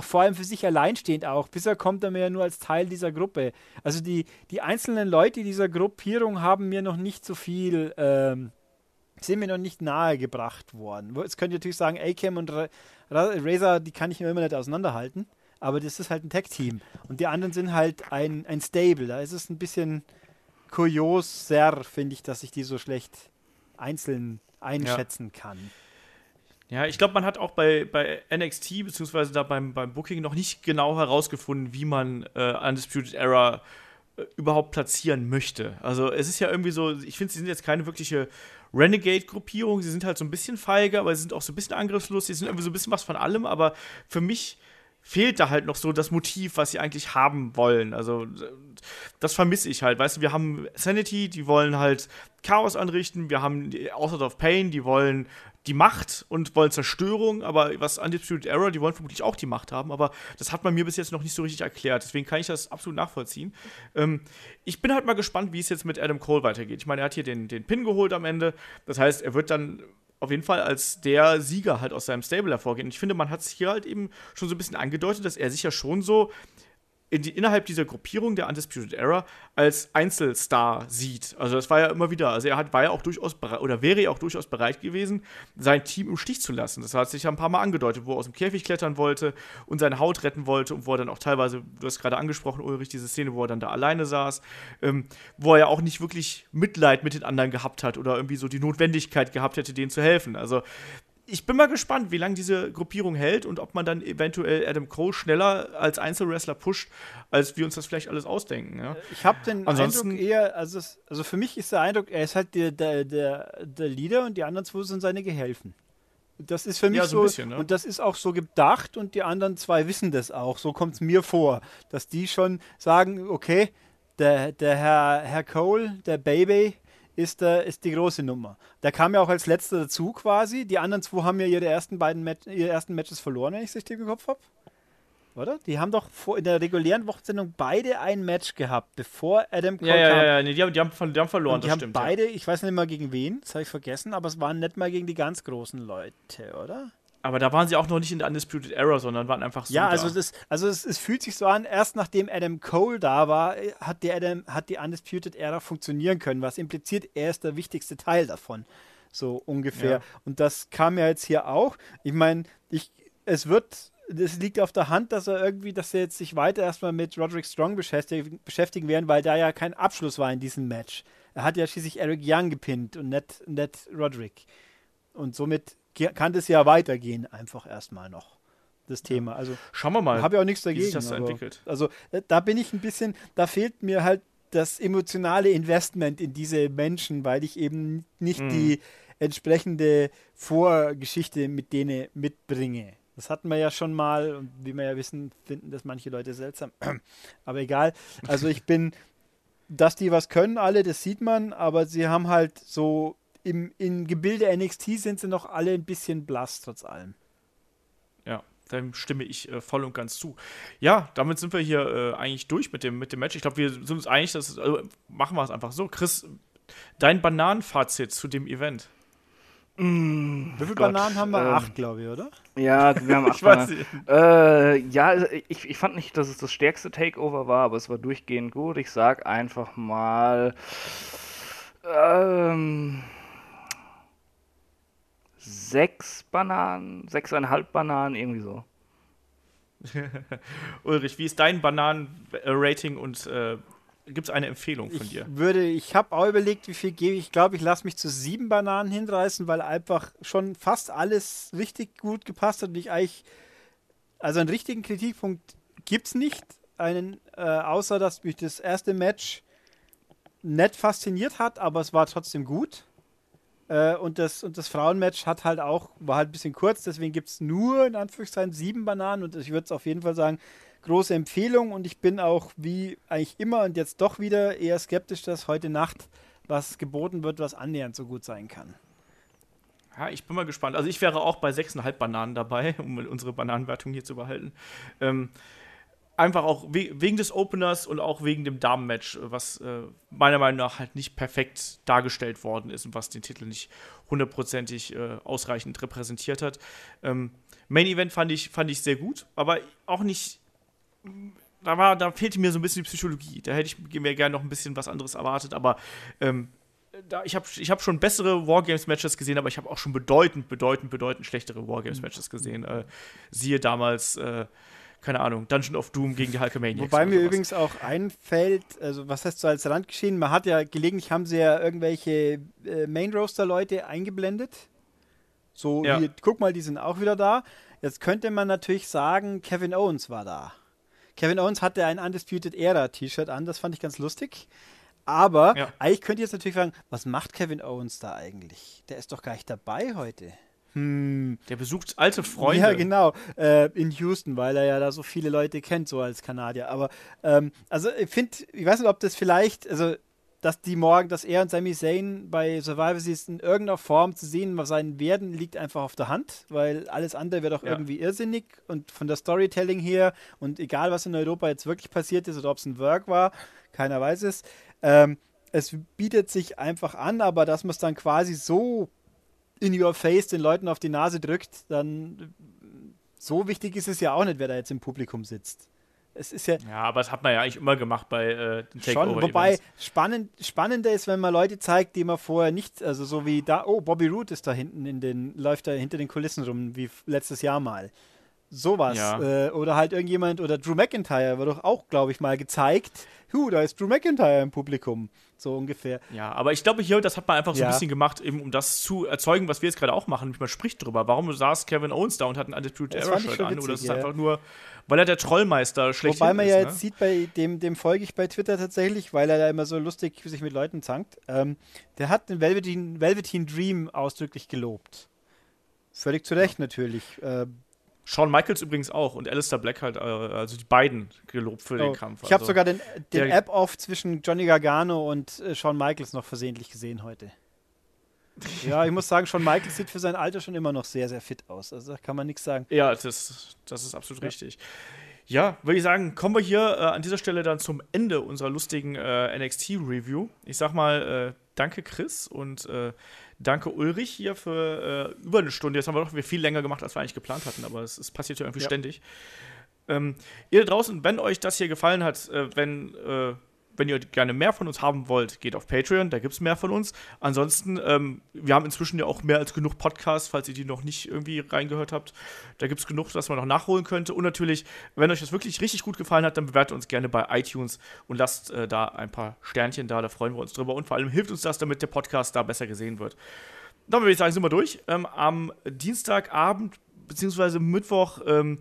vor allem für sich alleinstehend auch. Bisher kommt er mir ja nur als Teil dieser Gruppe. Also die, die einzelnen Leute dieser Gruppierung haben mir noch nicht so viel, ähm, sind mir noch nicht nahegebracht worden. Wo- Jetzt könnt ihr natürlich sagen, A-Cam und Ra Ra Razor, die kann ich mir immer nicht auseinanderhalten. Aber das ist halt ein Tag-Team. Und die anderen sind halt ein, ein Stable. Da ist es ein bisschen kurioser, finde ich, dass ich die so schlecht einzeln einschätzen kann. Ja, ich glaube, man hat auch bei, bei NXT, beziehungsweise da beim, beim Booking noch nicht genau herausgefunden, wie man äh, Undisputed Era äh, überhaupt platzieren möchte. Also es ist ja irgendwie so, ich finde, sie sind jetzt keine wirkliche Renegade-Gruppierung, sie sind halt so ein bisschen feige, aber sie sind auch so ein bisschen angriffslustig, sie sind irgendwie so ein bisschen was von allem, aber für mich fehlt da halt noch so das Motiv, was sie eigentlich haben wollen. Also das vermisse ich halt. Weißt du, wir haben Sanity, die wollen halt Chaos anrichten, wir haben die Author of Pain, die wollen die Macht und wollen Zerstörung, aber was Undisputed Era, die wollen vermutlich auch die Macht haben, aber das hat man mir bis jetzt noch nicht so richtig erklärt. Deswegen kann ich das absolut nachvollziehen. Ähm, ich bin halt mal gespannt, wie es jetzt mit Adam Cole weitergeht. Ich meine, er hat hier den, den Pin geholt am Ende. Das heißt, er wird dann auf jeden Fall als der Sieger halt aus seinem Stable hervorgehen. Und ich finde, man hat es hier halt eben schon so ein bisschen angedeutet, dass er sich ja schon so in die, innerhalb dieser Gruppierung der Undisputed Era als Einzelstar sieht. Also das war ja immer wieder, also er hat, war ja auch durchaus oder wäre ja auch durchaus bereit gewesen, sein Team im Stich zu lassen. Das hat sich ja ein paar Mal angedeutet, wo er aus dem Käfig klettern wollte und seine Haut retten wollte und wo er dann auch teilweise, du hast gerade angesprochen, Ulrich, diese Szene, wo er dann da alleine saß, ähm, wo er ja auch nicht wirklich Mitleid mit den anderen gehabt hat oder irgendwie so die Notwendigkeit gehabt hätte, denen zu helfen. Also ich bin mal gespannt, wie lange diese Gruppierung hält und ob man dann eventuell Adam Cole schneller als Einzelwrestler pusht, als wir uns das vielleicht alles ausdenken. Ja? Ich habe den Ansonsten- Eindruck eher, also, es, also für mich ist der Eindruck, er ist halt der, der, der, der Leader und die anderen zwei sind seine Gehilfen. Das ist für mich Ja, so so, ein bisschen, ne? und das ist auch so gedacht und die anderen zwei wissen das auch. So kommt es mir vor, dass die schon sagen, okay, der, der Herr, Herr Cole, der Baby, ist, der, ist die große Nummer. Der kam ja auch als letzter dazu quasi. Die anderen zwei haben ja ihre ersten beiden Mat ihre ersten Matches verloren, wenn ich es richtig im Kopf habe. Oder? Die haben doch vor, in der regulären Wochensendung beide ein Match gehabt, bevor Adam Cole Ja, ja, kam. ja, ja, nee, die haben, die haben, die haben verloren, Und die das haben stimmt. beide, ich weiß nicht mal gegen wen, das habe ich vergessen, aber es waren nicht mal gegen die ganz großen Leute, oder? Aber da waren sie auch noch nicht in der Undisputed Era, sondern waren einfach so. Ja, da. also das, also es, es fühlt sich so an, erst nachdem Adam Cole da war, äh, hat die, Adam, hat die Undisputed Era funktionieren können, was impliziert, er ist der wichtigste Teil davon. So ungefähr. Ja. Und das kam ja jetzt hier auch. Ich meine, ich, es wird, es liegt auf der Hand, dass er irgendwie, dass sie jetzt sich weiter erstmal mit Roderick Strong beschäftigen, beschäftigen werden, weil da ja kein Abschluss war in diesem Match. Er hat ja schließlich Eric Young gepinnt und nicht, nicht Roderick. Und somit kann das ja weitergehen, einfach erstmal noch. Das Thema. Also Schauen wir mal. habe ja auch nichts dagegen. wie sich das aber- entwickelt. Also äh, da bin ich ein bisschen, da fehlt mir halt das emotionale Investment in diese Menschen, weil ich eben nicht Mhm. die entsprechende Vorgeschichte mit denen mitbringe. Das hatten wir ja schon mal und wie wir ja wissen, finden das manche Leute seltsam. Aber egal. Also ich bin, dass die was können, alle, das sieht man, aber sie haben halt so im, im Gebilde NXT sind sie noch alle ein bisschen blass, trotz allem. Ja, dem stimme ich äh, voll und ganz zu. Ja, damit sind wir hier äh, eigentlich durch mit dem, mit dem Match. Ich glaube, wir sind uns einig, dass also machen wir es einfach so. Chris, dein Bananenfazit zu dem Event. Mm, Wie viele Bananen haben wir? Ähm, acht, glaube ich, oder? Ja, wir haben acht. ich weiß nicht. Äh, ja, also ich, ich fand nicht, dass es das stärkste Takeover war, aber es war durchgehend gut. Ich sag einfach mal. Ähm, sechs Bananen, sechseinhalb Bananen, irgendwie so. Ulrich, wie ist dein Bananen-Rating und äh, gibt es eine Empfehlung von ich dir? Würde, ich habe auch überlegt, wie viel gebe ich. Ich glaube, ich lasse mich zu sieben Bananen hinreißen, weil einfach schon fast alles richtig gut gepasst hat und ich eigentlich, also einen richtigen Kritikpunkt gibt es nicht, einen, äh, außer dass mich das erste Match nett fasziniert hat, aber es war trotzdem gut. Äh, und, das, und das Frauenmatch hat halt auch, war halt ein bisschen kurz, deswegen gibt es nur in Anführungszeichen sieben Bananen und ich würde es auf jeden Fall sagen, große Empfehlung und ich bin auch wie eigentlich immer und jetzt doch wieder eher skeptisch, dass heute Nacht was geboten wird, was annähernd so gut sein kann. Ja, ich bin mal gespannt. Also ich wäre auch bei 6,5 Bananen dabei, um unsere Bananenwertung hier zu behalten. Ähm, einfach auch we wegen des Openers und auch wegen dem Damenmatch, was äh, meiner Meinung nach halt nicht perfekt dargestellt worden ist und was den Titel nicht hundertprozentig äh, ausreichend repräsentiert hat. Ähm, Main Event fand ich, fand ich sehr gut, aber auch nicht. Da, war, da fehlte mir so ein bisschen die Psychologie. Da hätte ich mir gerne noch ein bisschen was anderes erwartet, aber ähm, da, ich habe ich hab schon bessere Wargames-Matches gesehen, aber ich habe auch schon bedeutend, bedeutend, bedeutend schlechtere Wargames-Matches gesehen. Äh, siehe damals äh, keine Ahnung, Dungeon of Doom gegen die Hulkamaniacs. Wobei mir übrigens auch einfällt, also was heißt so als Randgeschehen, man hat ja gelegentlich haben sie ja irgendwelche äh, Main-Roaster-Leute eingeblendet. So, ja. hier, guck mal, die sind auch wieder da. Jetzt könnte man natürlich sagen, Kevin Owens war da. Kevin Owens hatte ein Undisputed Era T-Shirt an, das fand ich ganz lustig. Aber ja. eigentlich könnte ich jetzt natürlich fragen, was macht Kevin Owens da eigentlich? Der ist doch gar nicht dabei heute. Hm. Der besucht alte Freunde. Ja, genau. Äh, in Houston, weil er ja da so viele Leute kennt, so als Kanadier. Aber, ähm, also ich finde, ich weiß nicht, ob das vielleicht, also, dass die morgen, dass er und Sami Zayn bei Survivor Series in irgendeiner Form zu sehen sein werden, liegt einfach auf der Hand, weil alles andere wäre doch ja. irgendwie irrsinnig und von der Storytelling her und egal, was in Europa jetzt wirklich passiert ist oder ob es ein Work war, keiner weiß es. Ähm, es bietet sich einfach an, aber dass man es dann quasi so in your face den Leuten auf die Nase drückt, dann so wichtig ist es ja auch nicht, wer da jetzt im Publikum sitzt. Es ist ja, ja, aber das hat man ja eigentlich immer gemacht bei äh, den Takeover. Schon, wobei spannend, spannender ist, wenn man Leute zeigt, die man vorher nicht, also so wie da, oh, Bobby Root ist da hinten in den, läuft da hinter den Kulissen rum, wie letztes Jahr mal. Sowas. Ja. Äh, oder halt irgendjemand, oder Drew McIntyre wird doch auch, glaube ich, mal gezeigt. Hu, da ist Drew McIntyre im Publikum. So ungefähr. Ja, aber ich glaube, hier, das hat man einfach so ja. ein bisschen gemacht, eben um das zu erzeugen, was wir jetzt gerade auch machen. Man spricht drüber. Warum saß Kevin Owens da und hat ein Undisputed Era Shirt an? Oder ist es ja. einfach nur, weil er der Trollmeister schlecht ist? Wobei man ja ne? jetzt sieht, bei dem, dem folge ich bei Twitter tatsächlich, weil er da immer so lustig sich mit Leuten zankt. Ähm, der hat den Velveteen, Velveteen Dream ausdrücklich gelobt. Völlig zu Recht natürlich. Äh, Shawn Michaels übrigens auch und Alistair Black halt, äh, also die beiden gelobt für oh, den Kampf. Ich habe also, sogar den, den App-Off zwischen Johnny Gargano und äh, Shawn Michaels noch versehentlich gesehen heute. ja, ich muss sagen, Shawn Michaels sieht für sein Alter schon immer noch sehr, sehr fit aus. Also da kann man nichts sagen. Ja, das, das ist absolut ja. richtig. Ja, würde ich sagen, kommen wir hier äh, an dieser Stelle dann zum Ende unserer lustigen äh, NXT-Review. Ich sag mal, äh, danke Chris und äh, Danke Ulrich hier für äh, über eine Stunde. Jetzt haben wir doch viel länger gemacht, als wir eigentlich geplant hatten, aber es, es passiert ja irgendwie ja. ständig. Ähm, ihr da draußen, wenn euch das hier gefallen hat, äh, wenn äh, wenn ihr gerne mehr von uns haben wollt, geht auf Patreon, da gibt es mehr von uns. Ansonsten, ähm, wir haben inzwischen ja auch mehr als genug Podcasts, falls ihr die noch nicht irgendwie reingehört habt. Da gibt es genug, was man noch nachholen könnte. Und natürlich, wenn euch das wirklich richtig gut gefallen hat, dann bewertet uns gerne bei iTunes und lasst äh, da ein paar Sternchen da, da freuen wir uns drüber. Und vor allem hilft uns das, damit der Podcast da besser gesehen wird. Dann würde ich sagen, sind wir durch. Ähm, am Dienstagabend, beziehungsweise Mittwoch, ähm,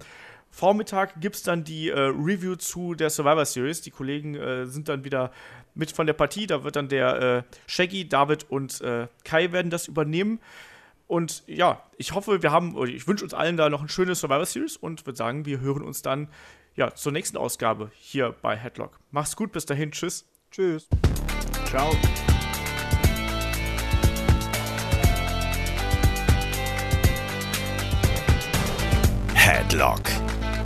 Vormittag gibt es dann die äh, Review zu der Survivor Series. Die Kollegen äh, sind dann wieder mit von der Partie. Da wird dann der äh, Shaggy, David und äh, Kai werden das übernehmen. Und ja, ich hoffe, wir haben, oder ich wünsche uns allen da noch ein schönes Survivor Series und würde sagen, wir hören uns dann ja, zur nächsten Ausgabe hier bei Headlock. Mach's gut, bis dahin, tschüss. Tschüss. Ciao. Headlock,